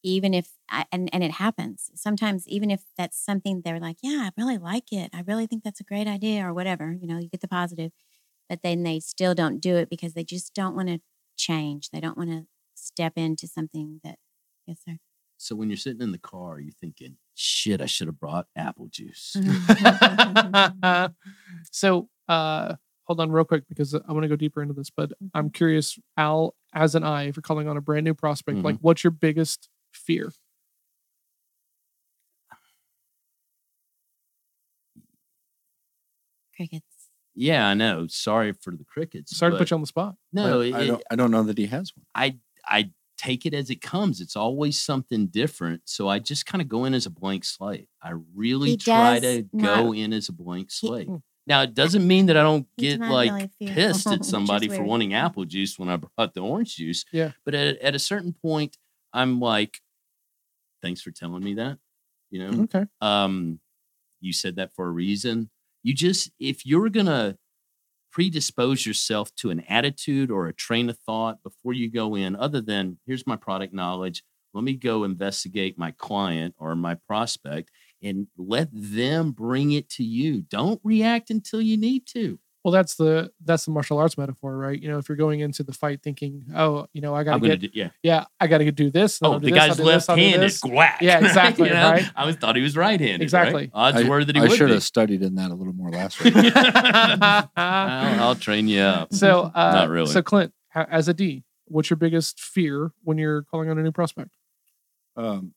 even if I, and and it happens sometimes. Even if that's something they're like, yeah, I really like it. I really think that's a great idea, or whatever. You know, you get the positive, but then they still don't do it because they just don't want to change. They don't want to step into something that. Yes, sir. So when you're sitting in the car, you're thinking, shit, I should have brought apple juice. Mm-hmm. so uh hold on real quick because I want to go deeper into this, but Mm-hmm. I'm curious, Al, as an I, if you're calling on a brand new prospect, Mm-hmm. like what's your biggest fear? Crickets. Yeah, I know. Sorry for the crickets. Sorry to put you on the spot. No, I, it- I don't I don't know that he has one. I I take it as it comes. It's always something different. So I just kind of go in as a blank slate. I really He try does to go in as a blank He- slate. Mm. Now it doesn't mean that I don't get like really pissed at somebody for wanting apple juice when I brought the orange juice. Yeah. But at, at a certain point, I'm like, thanks for telling me that. You know, Okay. um you said that for a reason you just if you're gonna predispose yourself to an attitude or a train of thought before you go in other than here's my product knowledge let me go investigate my client or my prospect and let them bring it to you don't react until you need to Well, that's the that's the martial arts metaphor, right? You know, if you're going into the fight thinking, "Oh, you know, I gotta get, do yeah yeah, I got to do this." oh I'll do the this, guy's do this, I'll do left-handed this." whack Yeah, exactly, You know? right? i was thought he was right-handed Exactly. right? odds I, were that he was. I would should be. have studied in that a little more last week. I'll, I'll train you up so, uh, Not really. So, Clint, as a D, what's your biggest fear when you're calling on a new prospect? um,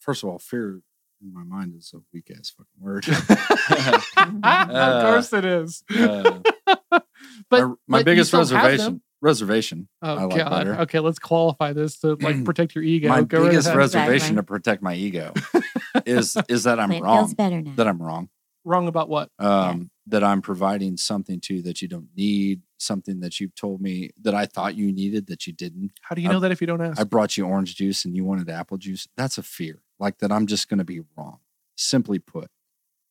first of all, fear in my mind is a weak ass fucking word. of course, it is. Uh, But my, my but biggest still have them. reservation reservation. Oh I like God. better. Okay, let's qualify this to like protect your ego. my Go biggest ahead. reservation Exactly. to protect my ego is is that I'm Clint wrong. feels better now. That I'm wrong. Wrong about what? Um, That I'm providing something to you that you don't need, something that you've told me that I thought you needed that you didn't. How do you I- know that if you don't ask? I brought you orange juice and you wanted apple juice. That's a fear, like that I'm just going to be wrong. Simply put.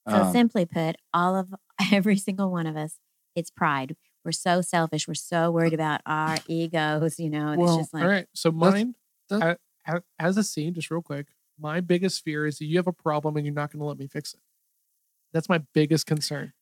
So Um, simply put, all of every single one of us, it's pride. We're so selfish. We're so worried about our egos. You know, it's well, just like all right. So That's- mine, that- a- a- as a scene, just real quick, my biggest fear is that you have a problem and you're not going to let me fix it. That's my biggest concern,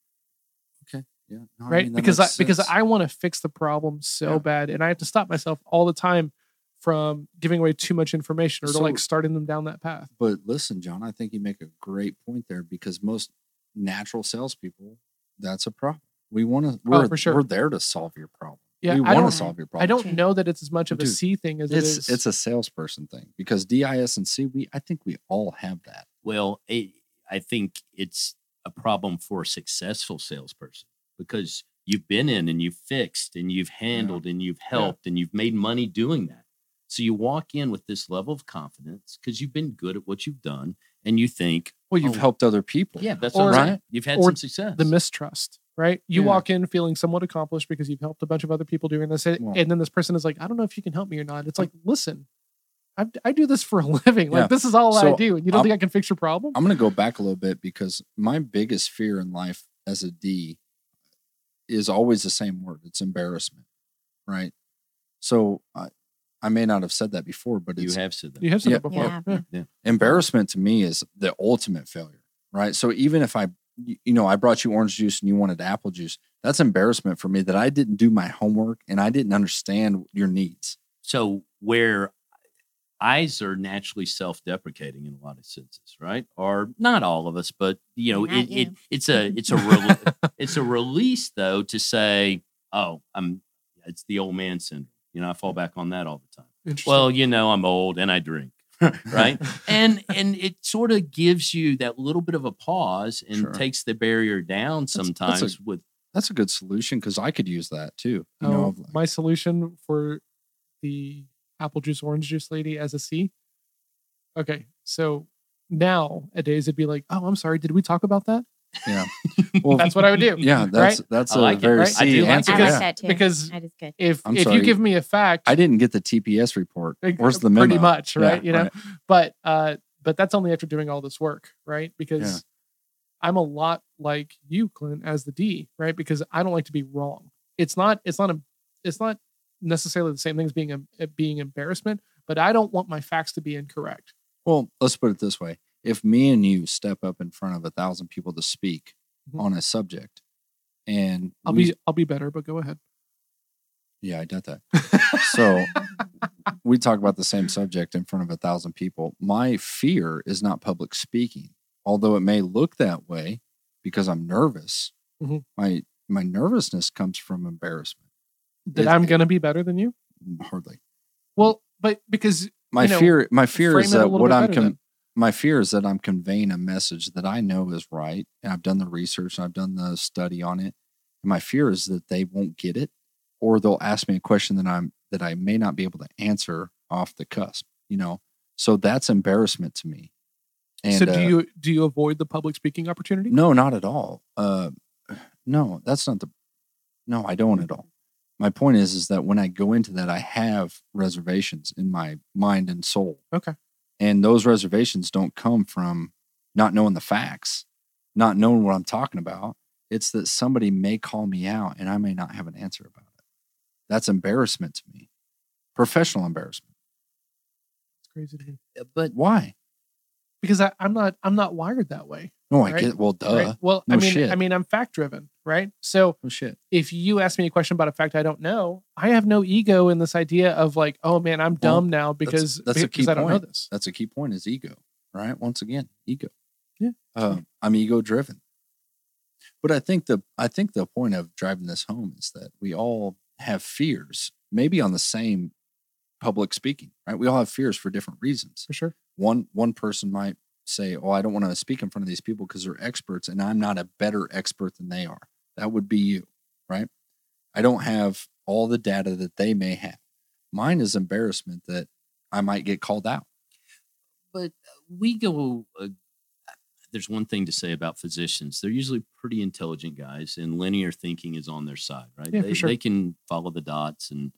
yeah, no, I right? mean, because I makes because. I want to fix the problem so Yeah. bad, and I have to stop myself all the time from giving away too much information or to like starting them down that path. But listen, John, I think you make a great point there because most natural salespeople, that's a problem. We want to. We're, Oh, for sure. We're there to solve your problem. Yeah, we want to solve your problem. I don't know that it's as much of a Dude, C thing as it It's it's a salesperson thing because DIS and C, we I think we all have that. Well, it, I think it's a problem for a successful salesperson because you've been in and you've fixed and you've handled and you've helped and you've made money doing that. So you walk in with this level of confidence because you've been good at what you've done and you think, Well, you've Oh. helped other people. yeah, that's Or- what I'm saying. Right? You've had or some success. the mistrust, right? You Yeah. walk in feeling somewhat accomplished because you've helped a bunch of other people doing this, and and then this person is like, "I don't know if you can help me or not." It's oh. like, listen, I, I do this for a living. Yeah. Like this is all I do, and you don't I'm- think I can fix your problem? I'm going to go back a little bit because my biggest fear in life as a D is always the same word. It's embarrassment, right? So I, I may not have said that before, but you have said that. you have said Yeah. it before. Yeah. Yeah. embarrassment to me is the ultimate failure, right? So even if I, you know, I brought you orange juice and you wanted apple juice, that's embarrassment for me that I didn't do my homework and I didn't understand your needs. So where eyes are naturally self-deprecating in a lot of senses, right? Or not all of us, but you know, Not it, it it's a it's a rel- it's a release though to say, oh, I'm it's the old man syndrome. You know, I fall back on that all the time. Well, you know, I'm old and I drink, right? and and it sort of gives you that little bit of a pause and Sure. takes the barrier down that's a- sometimes with That's a good solution because I could use that too. You Oh, of like- my solution for the apple juice orange juice lady as a C. Okay, so nowadays it'd be like, oh, I'm sorry, did we talk about that? yeah. Well, That's what I would do. yeah, that's that's I a like it, very right? C I do like answer. I it. like yeah. Because that is good. If I'm if sorry. you give me a fact, I didn't get the TPS report. Where's the memo? Pretty much, Yeah, right? you know, right. but uh, but that's only after doing all this work, right? Because Yeah. I'm a lot like you, Clint, as the D, right? Because I don't like to be wrong. It's not. It's not a. It's not necessarily the same thing as being a, it being embarrassment, but I don't want my facts to be incorrect. Well, let's put it this way: if me and you step up in front of a thousand people to speak Mhm. on a subject, and I'll we- be I'll be better, but go ahead. yeah, I get that. So we talk about the same subject in front of a thousand people. My fear is not public speaking, although it may look that way because I'm nervous. Mhm. My my nervousness comes from embarrassment. That It- I'm gonna be better than you. Hardly. Well, but because My you know, fear. My fear is that what I'm. Com- my fear is that I'm conveying a message that I know is right, and I've done the research, and I've done the study on it. And my fear is that they won't get it, or they'll ask me a question that I'm that I may not be able to answer off the cusp. You know, so that's embarrassment to me. And so do uh, you do you avoid the public speaking opportunity? No, not at all. Uh, no, that's not the. No, I don't at all. My point is, is that when I go into that, I have reservations in my mind and soul. Okay. And those reservations don't come from not knowing the facts, not knowing what I'm talking about. It's that somebody may call me out and I may not have an answer about it. That's embarrassment to me, professional embarrassment. It's crazy to me but Why? because I, I'm not I'm not wired that way. No, I Right. get. Well, duh. right? Well, I mean, shit. I mean, I'm fact driven, right? So Oh shit. if you ask me a question about a fact I don't know, I have no ego in this idea of like, oh man, I'm dumb now because that's a because key I don't know this. That's a key point. Is ego, right? Once again, ego. Yeah. Um, I'm ego driven. But I think the I think the point of driving this home is that we all have fears, maybe on the same public speaking, right? We all have fears for different reasons. For sure. One one person might say, "Oh, I don't want to speak in front of these people because they're experts, and I'm not a better expert than they are." That would be you, right? I don't have all the data that they may have. Mine is embarrassment that I might get called out. but we go uh, there's one thing to say about physicians they're usually pretty intelligent guys and linear thinking is on their side right Yeah, for they, sure. they can follow the dots and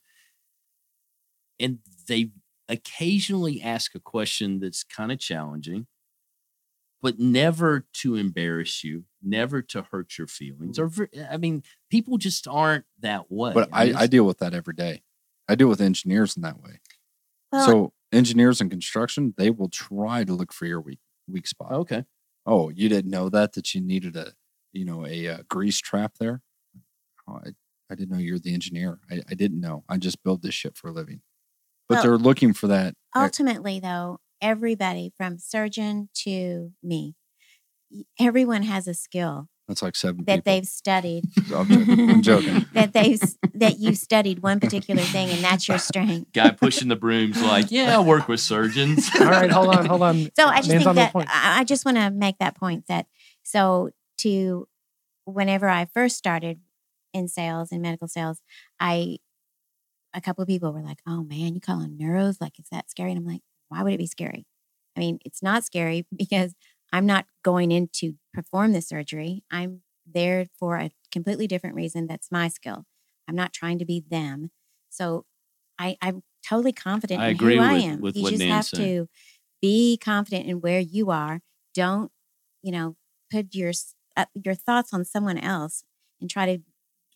and they occasionally ask a question that's kind of challenging but never to embarrass you never to hurt your feelings or i mean people just aren't that way But I, mean, I deal with that every day. I deal with engineers in that way. Well, so engineers in construction, they will try to look for your weak weak spot. okay Oh, you didn't know that that you needed a you know a, uh grease trap there. Oh, I, I didn't know you're the engineer. I, I didn't know. I just build this shit for a living. but Well, they're looking for that. uh, Ultimately, though, everybody from surgeon to me, everyone has a skill That's like seven that people. they've studied. I'm joking. I'm joking. that they've that you studied one particular thing and that's your strength. Guy pushing the brooms, like, yeah, I work with surgeons. All right, hold on, hold on. So I just Nan's think that. I I just want to make that point that so to whenever I first started in sales in medical sales, I a couple of people were like, "Oh man, you call on neuros? Like, is that scary?" And I'm like, "Why would it be scary? I mean, it's not scary because I'm not going in to perform the surgery. I'm there for a completely different reason. That's my skill. I'm not trying to be them. So I, I'm totally confident I in agree who I with- am. with you what just Nan's have saying. to be confident in where you are. Don't, you know, put your uh, your thoughts on someone else and try to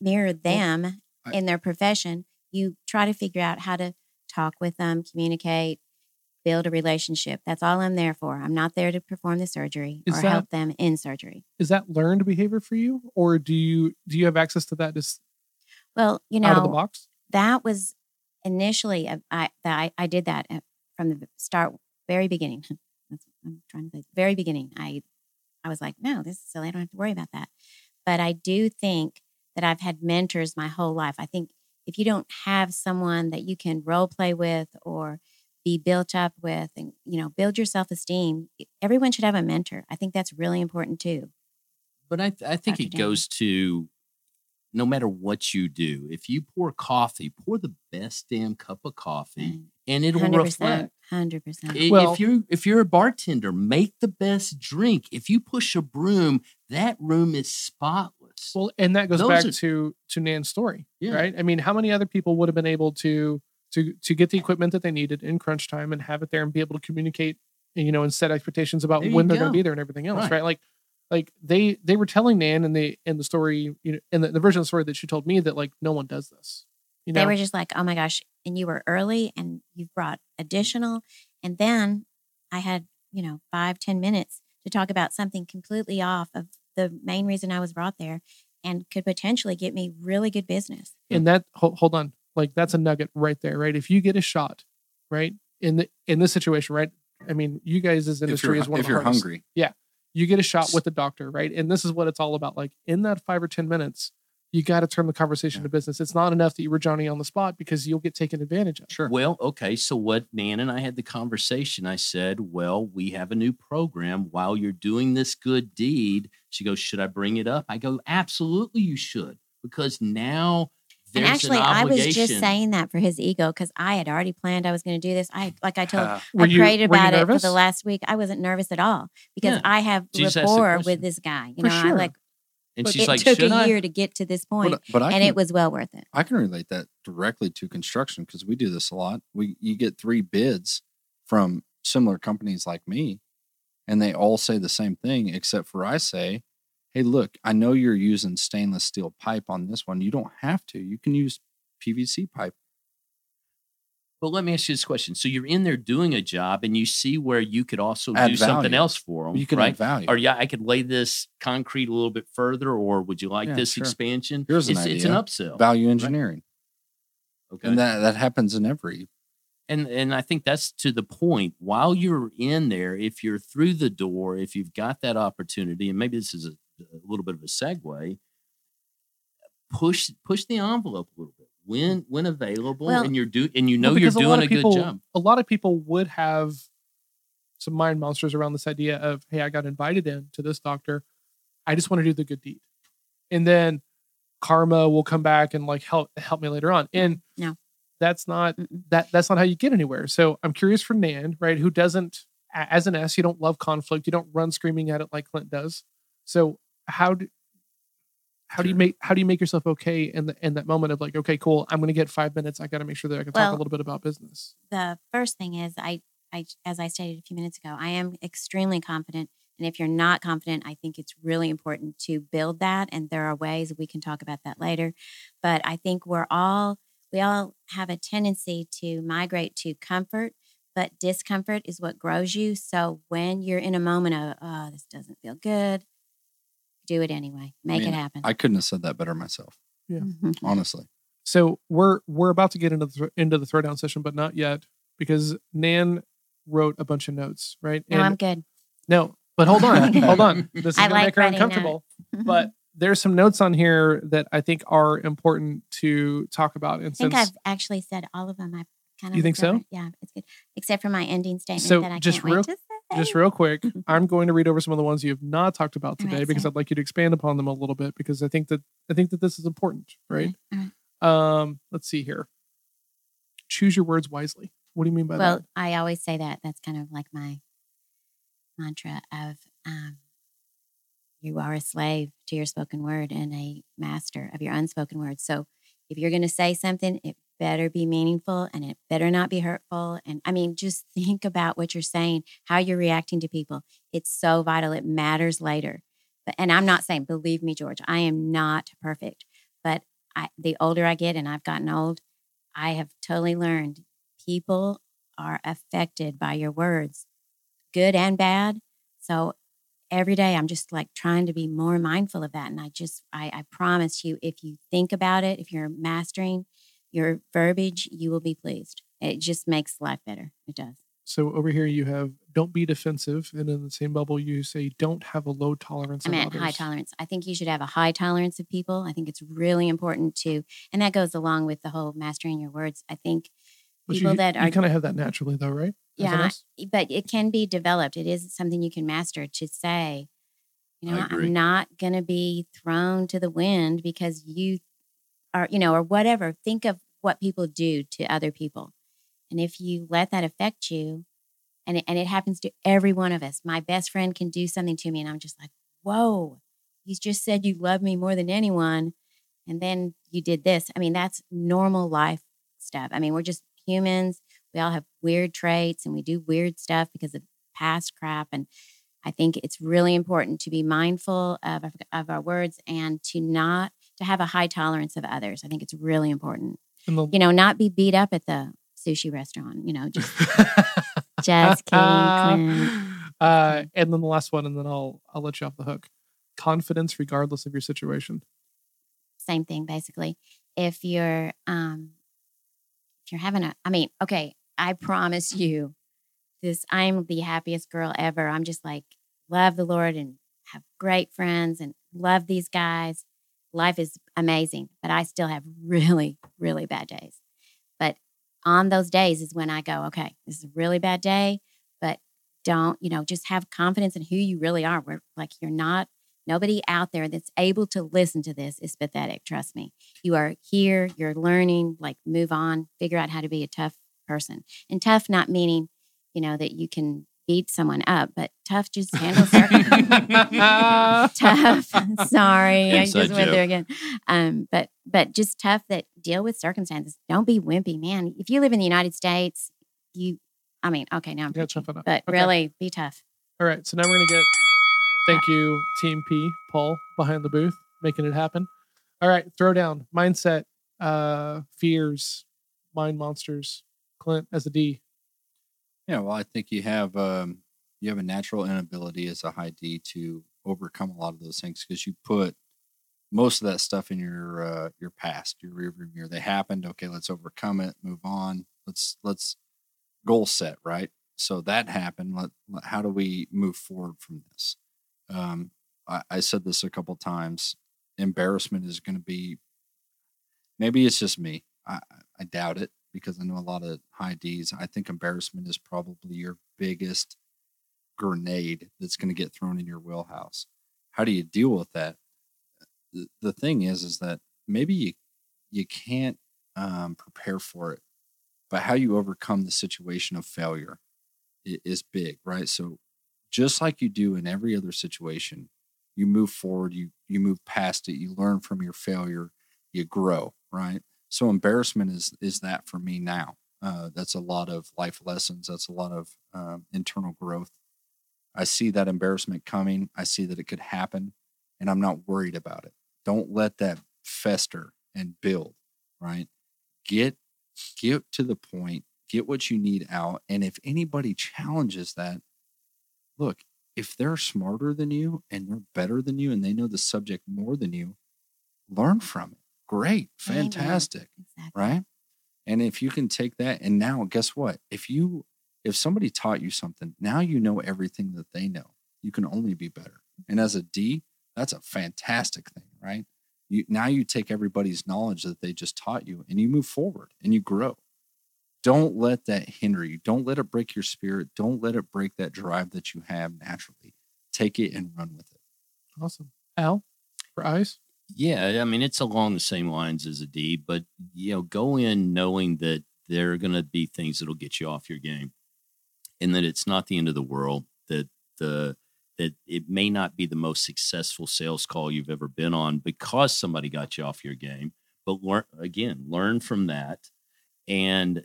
mirror them I- in their profession. You try to figure out how to talk with them, communicate, build a relationship. That's all I'm there for. I'm not there to perform the surgery Is or that- help them in surgery. Is that learned behavior for you, or do you do you have access to that just Well, you know, out of the box? that was initially a- I that I, I did that uh, from the start, very beginning. I'm trying to say. Very beginning, I I was like, no, this is silly. I don't have to worry about that. But I do think that I've had mentors my whole life. I think if you don't have someone that you can role play with or be built up with and you know build your self-esteem everyone should have a mentor i think that's really important too But I, th- I think Dr. it Daniel. goes to no matter what you do, if you pour coffee, pour the best damn cup of coffee and it'll 100% reflect. 100% I- Well- if you're if you're a bartender, make the best drink. If you push a broom, that room is spotless. Well, and that goes Those back are- to to Nan's story, Yeah. right? I mean, how many other people would have been able to to to get the equipment that they needed in crunch time and have it there and be able to communicate, you know, and set expectations about you when they're going to be there and everything else, Right. right? Like, like they they were telling Nan and the in the story, you know, in the, the version of the story that she told me that like no one does this, you know. they were just like, oh my gosh, and you were early and you've brought additional. And then I had, you know, five, ten minutes to talk about something completely off of the main reason I was brought there and could potentially get me really good business. and that hold, hold on like that's a nugget right there right if you get a shot right in the in this situation right i mean you guys as industry is one if of the you're hardest. hungry, yeah. you get a shot with the doctor right and this is what it's all about like in that five or ten minutes you got to turn the conversation Yeah. to business it's not enough that you were johnny on the spot because you'll get taken advantage of sure. Well, okay. So what Nan and I had the conversation. I said, Well, we have a new program while you're doing this good deed. She goes, Should I bring it up? I go, Absolutely you should. Because now and actually, an I was just saying that for his ego because I had already planned I was going to do this. I, like I told, Uh, I you prayed about it for the last week. I wasn't nervous at all because Yeah. I have She just asked the rapport with this guy. You know, I like and she's it like, took a I? year to get to this point, but, but I and can, it was well worth it. I can relate that directly to construction because we do this a lot. We you get three bids from similar companies like me, and they all say the same thing, except for I say, "Hey, look, I know you're using stainless steel pipe on this one. You don't have to. You can use PVC pipe." But let me ask you this question. So you're in there doing a job and you see where you could also Add do something else for them, You can right? add value. Or yeah, I could lay this concrete a little bit further, or would you like Yeah, this sure. expansion? Here's an it's, it's an upsell. value engineering, Okay. and that that happens in every. and and I think that's to the point. While you're in there, if you're through the door, if you've got that opportunity, and maybe this is a, a little bit of a segue, push push the envelope a little bit when when available, Well- and you're do and you know Well, you're because a lot doing a people, good job. A lot of people would have some mind monsters around this idea of, hey, I got invited in to this doctor. I just want to do the good deed. And then karma will come back and like help help me later on. And No. that's not that that's not how you get anywhere. So I'm curious for Nan, right? Who doesn't as an S, you don't love conflict, you don't run screaming at it like Clint does. So how do how do you make how do you make yourself okay in the in that moment of like, okay, cool, I'm gonna get five minutes. I gotta make sure that I can talk a little bit about business. the first thing is I, I as I stated a few minutes ago, I am extremely confident. And if you're not confident, I think it's really important to build that. And there are ways we can talk about that later. But I think we're all we all have a tendency to migrate to comfort, but discomfort is what grows you. So when you're in a moment of oh, this doesn't feel good, do it anyway. Make mean, it happen. I couldn't have said that better myself, Mhm. honestly. So we're we're about to get into the thro- into the throwdown session, but not yet because Nan wrote a bunch of notes, right? No, I'm good. no, but hold on, hold on. This is I gonna like make her uncomfortable. But there's some notes on here that I think are important to talk about. And I think since I've actually said all of them. I kind of You think so? remember- Yeah, it's good. Except for my ending statement So, that I just can't real- wait to say. Just real quick, I'm going to read over some of the ones you have not talked about today because. I'd like you to expand upon them a little bit because I think that I think that this is important, right? Right. Um, let's see here. Choose your words wisely. What do you mean by well, that? Well, I always say that. That's kind of like my mantra of um, you are a slave to your spoken word and a master of your unspoken word. So if you're going to say something, it better be meaningful and it better not be hurtful. And I mean, just think about what you're saying, how you're reacting to people. It's so vital. It matters later. But, and I'm not saying, believe me, George, I am not perfect. But I, the older I get and I've gotten old, I have totally learned people are affected by your words, good and bad. So every day I'm just like trying to be more mindful of that. And I just, I, I promise you, if you think about it, if you're mastering your verbiage, you will be pleased. It just makes life better. It does. So over here you have don't be defensive, and in the same bubble you say don't have a low tolerance. I of meant high tolerance. I think you should have a high tolerance of people. I think it's really important to, and that goes along with the whole mastering your words. I think But people you, that you are kind of have that naturally, though, right? As Yeah, but it can be developed. It is something you can master to say, you know. I'm not going to be thrown to the wind because you are, you know, or whatever. Think of what people do to other people. And if you let that affect you, and it, and it happens to every one of us, my best friend can do something to me, and I'm just like, whoa, you just said you love me more than anyone. And then you did this. I mean, that's normal life stuff. I mean, we're just humans we all have weird traits and we do weird stuff because of past crap and i think it's really important to be mindful of, of our words and to not to have a high tolerance of others i think it's really important. The- you know not be beat up at the sushi restaurant you know just just kidding uh, and then the last one, and then I'll I'll let you off the hook. Confidence, regardless of your situation. same thing basically. If you're um if you're having a i mean okay i promise you this i'm the happiest girl ever. I'm just like love the lord and have great friends and love these guys life is amazing but i still have really really bad days but on those days is when i go okay this is a really bad day but don't you know just have confidence in who you really are we're like you're not Nobody out there that's able to listen to this is pathetic. Trust me. You are here, you're learning, like move on, figure out how to be a tough person. And tough, not meaning, you know, that you can beat someone up, but tough just handles circumstances. tough. Sorry, I Inside just went there again. Um, but but just tough that deal with circumstances. Don't be wimpy, man. If you live in the United States, you I mean, okay, now I'm Yeah, preaching, tough enough. but Okay. really be tough. All right, so now we're gonna get. Thank you, Team P, Paul behind the booth, making it happen. All right, throw down mindset, uh, fears, mind monsters. Clint as a D. Yeah, well, I think you have um, you have a natural inability as a high D to overcome a lot of those things because you put most of that stuff in your uh, your past, your rearview mirror. They happened. Okay, let's overcome it. Move on. Let's let's goal set right. So that happened. Let, let- how do we move forward from this? Um, I, I said this a couple times. Embarrassment is going to be. Maybe it's just me. I, I doubt it because I know a lot of high D's. I think embarrassment is probably your biggest grenade that's going to get thrown in your wheelhouse. How do you deal with that? The, thing is, is that maybe you you can't um, prepare for it, but how you overcome the situation of failure is big, right? So, just like you do in every other situation, you move forward, you you move past it, you learn from your failure, you grow, right? So embarrassment is is that for me now. Uh, that's a lot of life lessons. That's a lot of um, internal growth. I see that embarrassment coming. I see that it could happen, and I'm not worried about it. Don't let that fester and build. Right? Get get to the point. Get what you need out. And if anybody challenges that, look. If they're smarter than you and they're better than you and they know the subject more than you, learn from it. Great, Amen. fantastic. right? And if you can take that, and now guess what? If you if somebody taught you something, now you know everything that they know. You can only be better. And as a D, that's a fantastic thing, right? You now you take everybody's knowledge that they just taught you and you move forward and you grow. Don't let that hinder you. Don't let it break your spirit. Don't let it break that drive that you have naturally. Take it and run with it. Awesome. Al, for eyes. Yeah, I mean it's along the same lines as a D, but you know, go in knowing that there are going to be things that'll get you off your game, and that it's not the end of the world. That the that it may not be the most successful sales call you've ever been on because somebody got you off your game, but learn again, learn from that, and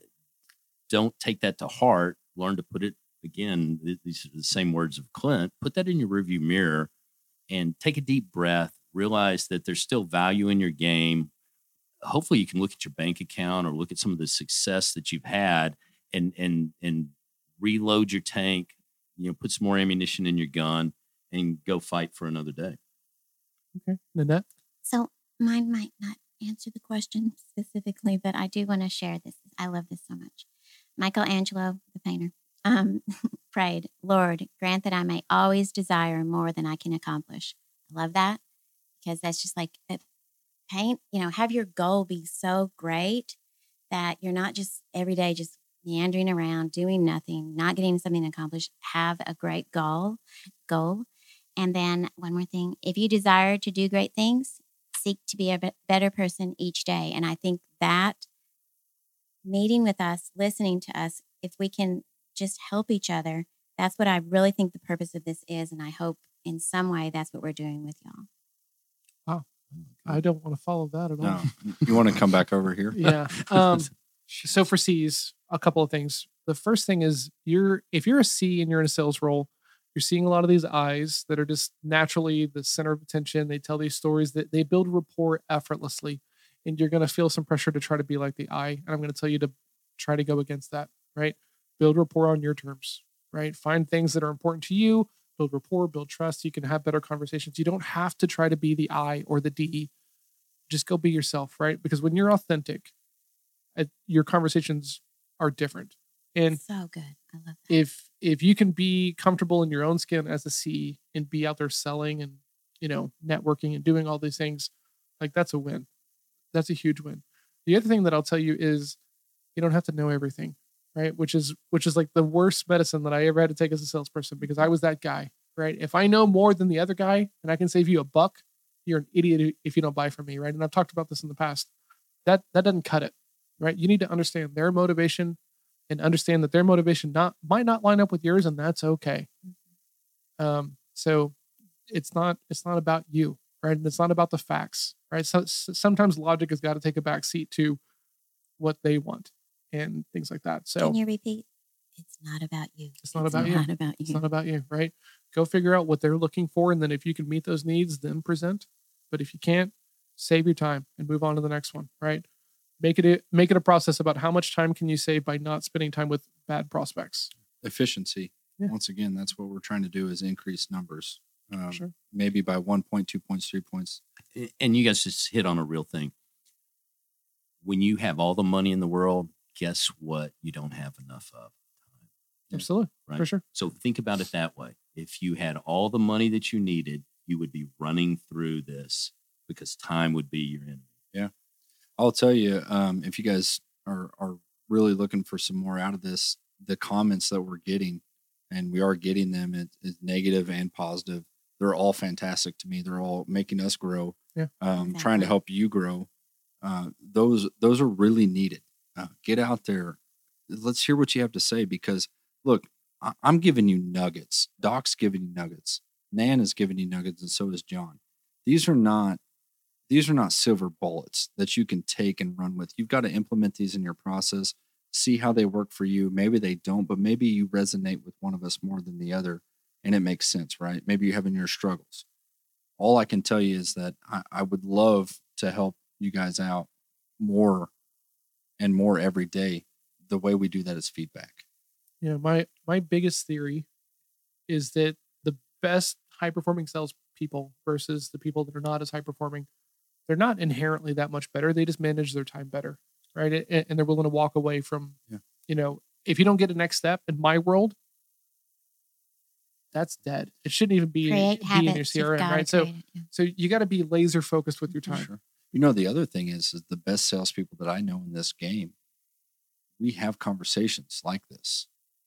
don't take that to heart. Learn to put it again. These are the same words of Clint. Put that in your rearview mirror and take a deep breath realize that there's still value in your game hopefully you can look at your bank account or look at some of the success that you've had and and and reload your tank you know put some more ammunition in your gun and go fight for another day Okay. Nanette. So mine might not answer the question specifically, but I do want to share this. I love this so much. Michelangelo, the painter, um, prayed, Lord, grant that I may always desire more than I can accomplish. I love that because that's just like paint, you know, have your goal be so great that you're not just every day just meandering around, doing nothing, not getting something accomplished. Have a great goal, goal. And then one more thing, if you desire to do great things, seek to be a better person each day. And I think that meeting with us, listening to us, if we can just help each other, that's what I really think the purpose of this is. And I hope in some way that's what we're doing with y'all. I don't want to follow that at all. No, you want to come back over here? yeah. Um, so for C's, a couple of things. The first thing is you're if you're a C and you're in a sales role, you're seeing a lot of these eyes that are just naturally the center of attention. They tell these stories that they build rapport effortlessly, and you're going to feel some pressure to try to be like the eye. And I'm going to tell you to try to go against that. Right? Build rapport on your terms. Right? Find things that are important to you. Build rapport. Build trust. You can have better conversations. You don't have to try to be the I or the D. Just go be yourself. Right? Because when you're authentic, uh, your conversations are different. And so good. I love that. if if you can be comfortable in your own skin as a C and be out there selling and you know networking and doing all these things, like that's a win. That's a huge win. The other thing that I'll tell you is you don't have to know everything, right? Which is which is like the worst medicine that I ever had to take as a salesperson because I was that guy, right? If I know more than the other guy and I can save you a buck, you're an idiot if you don't buy from me, right? And I've talked about this in the past. That that doesn't cut it, right? You need to understand their motivation and understand that their motivation not might not line up with yours and that's okay um so it's not it's not about you right and it's not about the facts right so sometimes logic has got to take a back seat to what they want and things like that so Can you repeat? It's not about you. It's not about you. not about you. it's not about you right go figure out what they're looking for and then if you can meet those needs then present but if you can't save your time and move on to the next one right make it a, make it a process about how much time can you save by not spending time with bad prospects Efficiency. Yeah. Once again, that's what we're trying to do is increase numbers. Um, Sure. Maybe by one point, two points, three points. And you guys just hit on a real thing when you have all the money in the world guess what you don't have enough of time absolutely right for sure So think about it that way. If you had all the money that you needed, you would be running through this because time would be your enemy. Yeah. I'll tell you, um, if you guys are are really looking for some more out of this, the comments that we're getting, and we are getting them, it is negative and positive. They're all fantastic to me. They're all making us grow. Yeah. Um, trying to help you grow. Uh, those those are really needed. Uh, get out there. Let's hear what you have to say because look, I, I'm giving you nuggets. Doc's giving you nuggets. Nan is giving you nuggets, and so is John. These are not these are not silver bullets that you can take and run with. You've got to implement these in your process, see how they work for you. Maybe they don't, but maybe you resonate with one of us more than the other and it makes sense, right? Maybe you're having your struggles. All I can tell you is that I, I would love to help you guys out more and more every day. The way we do that is feedback. you know my my biggest theory is that the best high performing salespeople versus the people that are not as high performing they're not inherently that much better they just manage their time better right? And, and they're willing to walk away from, Yeah. you know, if you don't get a next step in my world, that's dead. It shouldn't even be, Create be in your habits. CRM, right? So, it, yeah. so you got to be laser focused with your time. Sure. You know, the other thing is, is the best salespeople that I know in this game, we have conversations like this.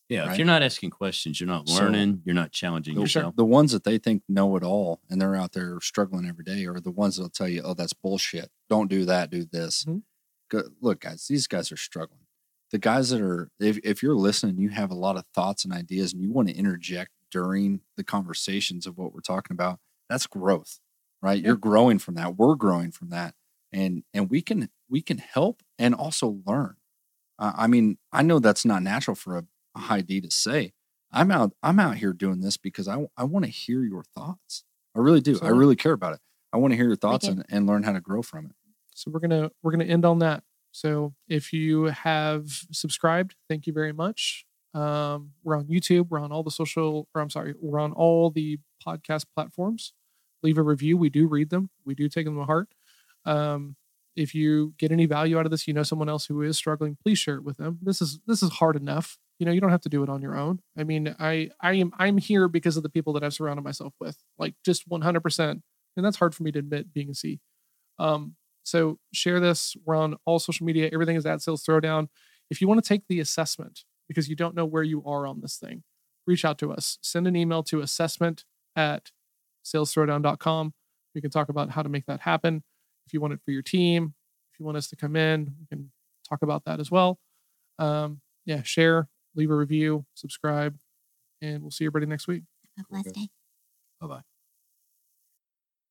Yeah. If you're not asking questions, you're not So- learning, you're not challenging The, yourself. the ones that they think know it all and they're out there struggling every day are the ones that'll tell you, oh, that's bullshit. Don't do that, do this. Mhm. Go- Look, guys, these guys are struggling. The guys that are, if, if you're listening, you have a lot of thoughts and ideas and you want to interject during the conversations of what we're talking about, that's growth, right? You're growing from that. We're growing from that. And, and we can, we can help and also learn. Uh, I mean, I know that's not natural for a, a high D to say, I'm out. I'm out here doing this because I I want to hear your thoughts. I really do. I really care about it. I want to hear your thoughts and, and learn how to grow from it. So we're gonna we're gonna end on that. So if you have subscribed, thank you very much. Um, we're on YouTube. We're on all the social, or I'm sorry, we're on all the podcast platforms. Leave a review. We do read them. We do take them to heart. Um, if you get any value out of this, you know someone else who is struggling, please share it with them. This is this is hard enough. You know, you don't have to do it on your own. I mean, I I am I'm here because of the people that I've surrounded myself with, like just 100. percent And that's hard for me to admit being a C. Um, so share this. We're on all social media. Everything is at Sales Throwdown. If you want to take the assessment because you don't know where you are on this thing, reach out to us. Send an email to assessment at salesthrowdown.com. We can talk about how to make that happen. If you want it for your team, if you want us to come in, we can talk about that as well. Um, yeah, share, leave a review, subscribe, and we'll see everybody next week. Have a blessed day. Bye bye.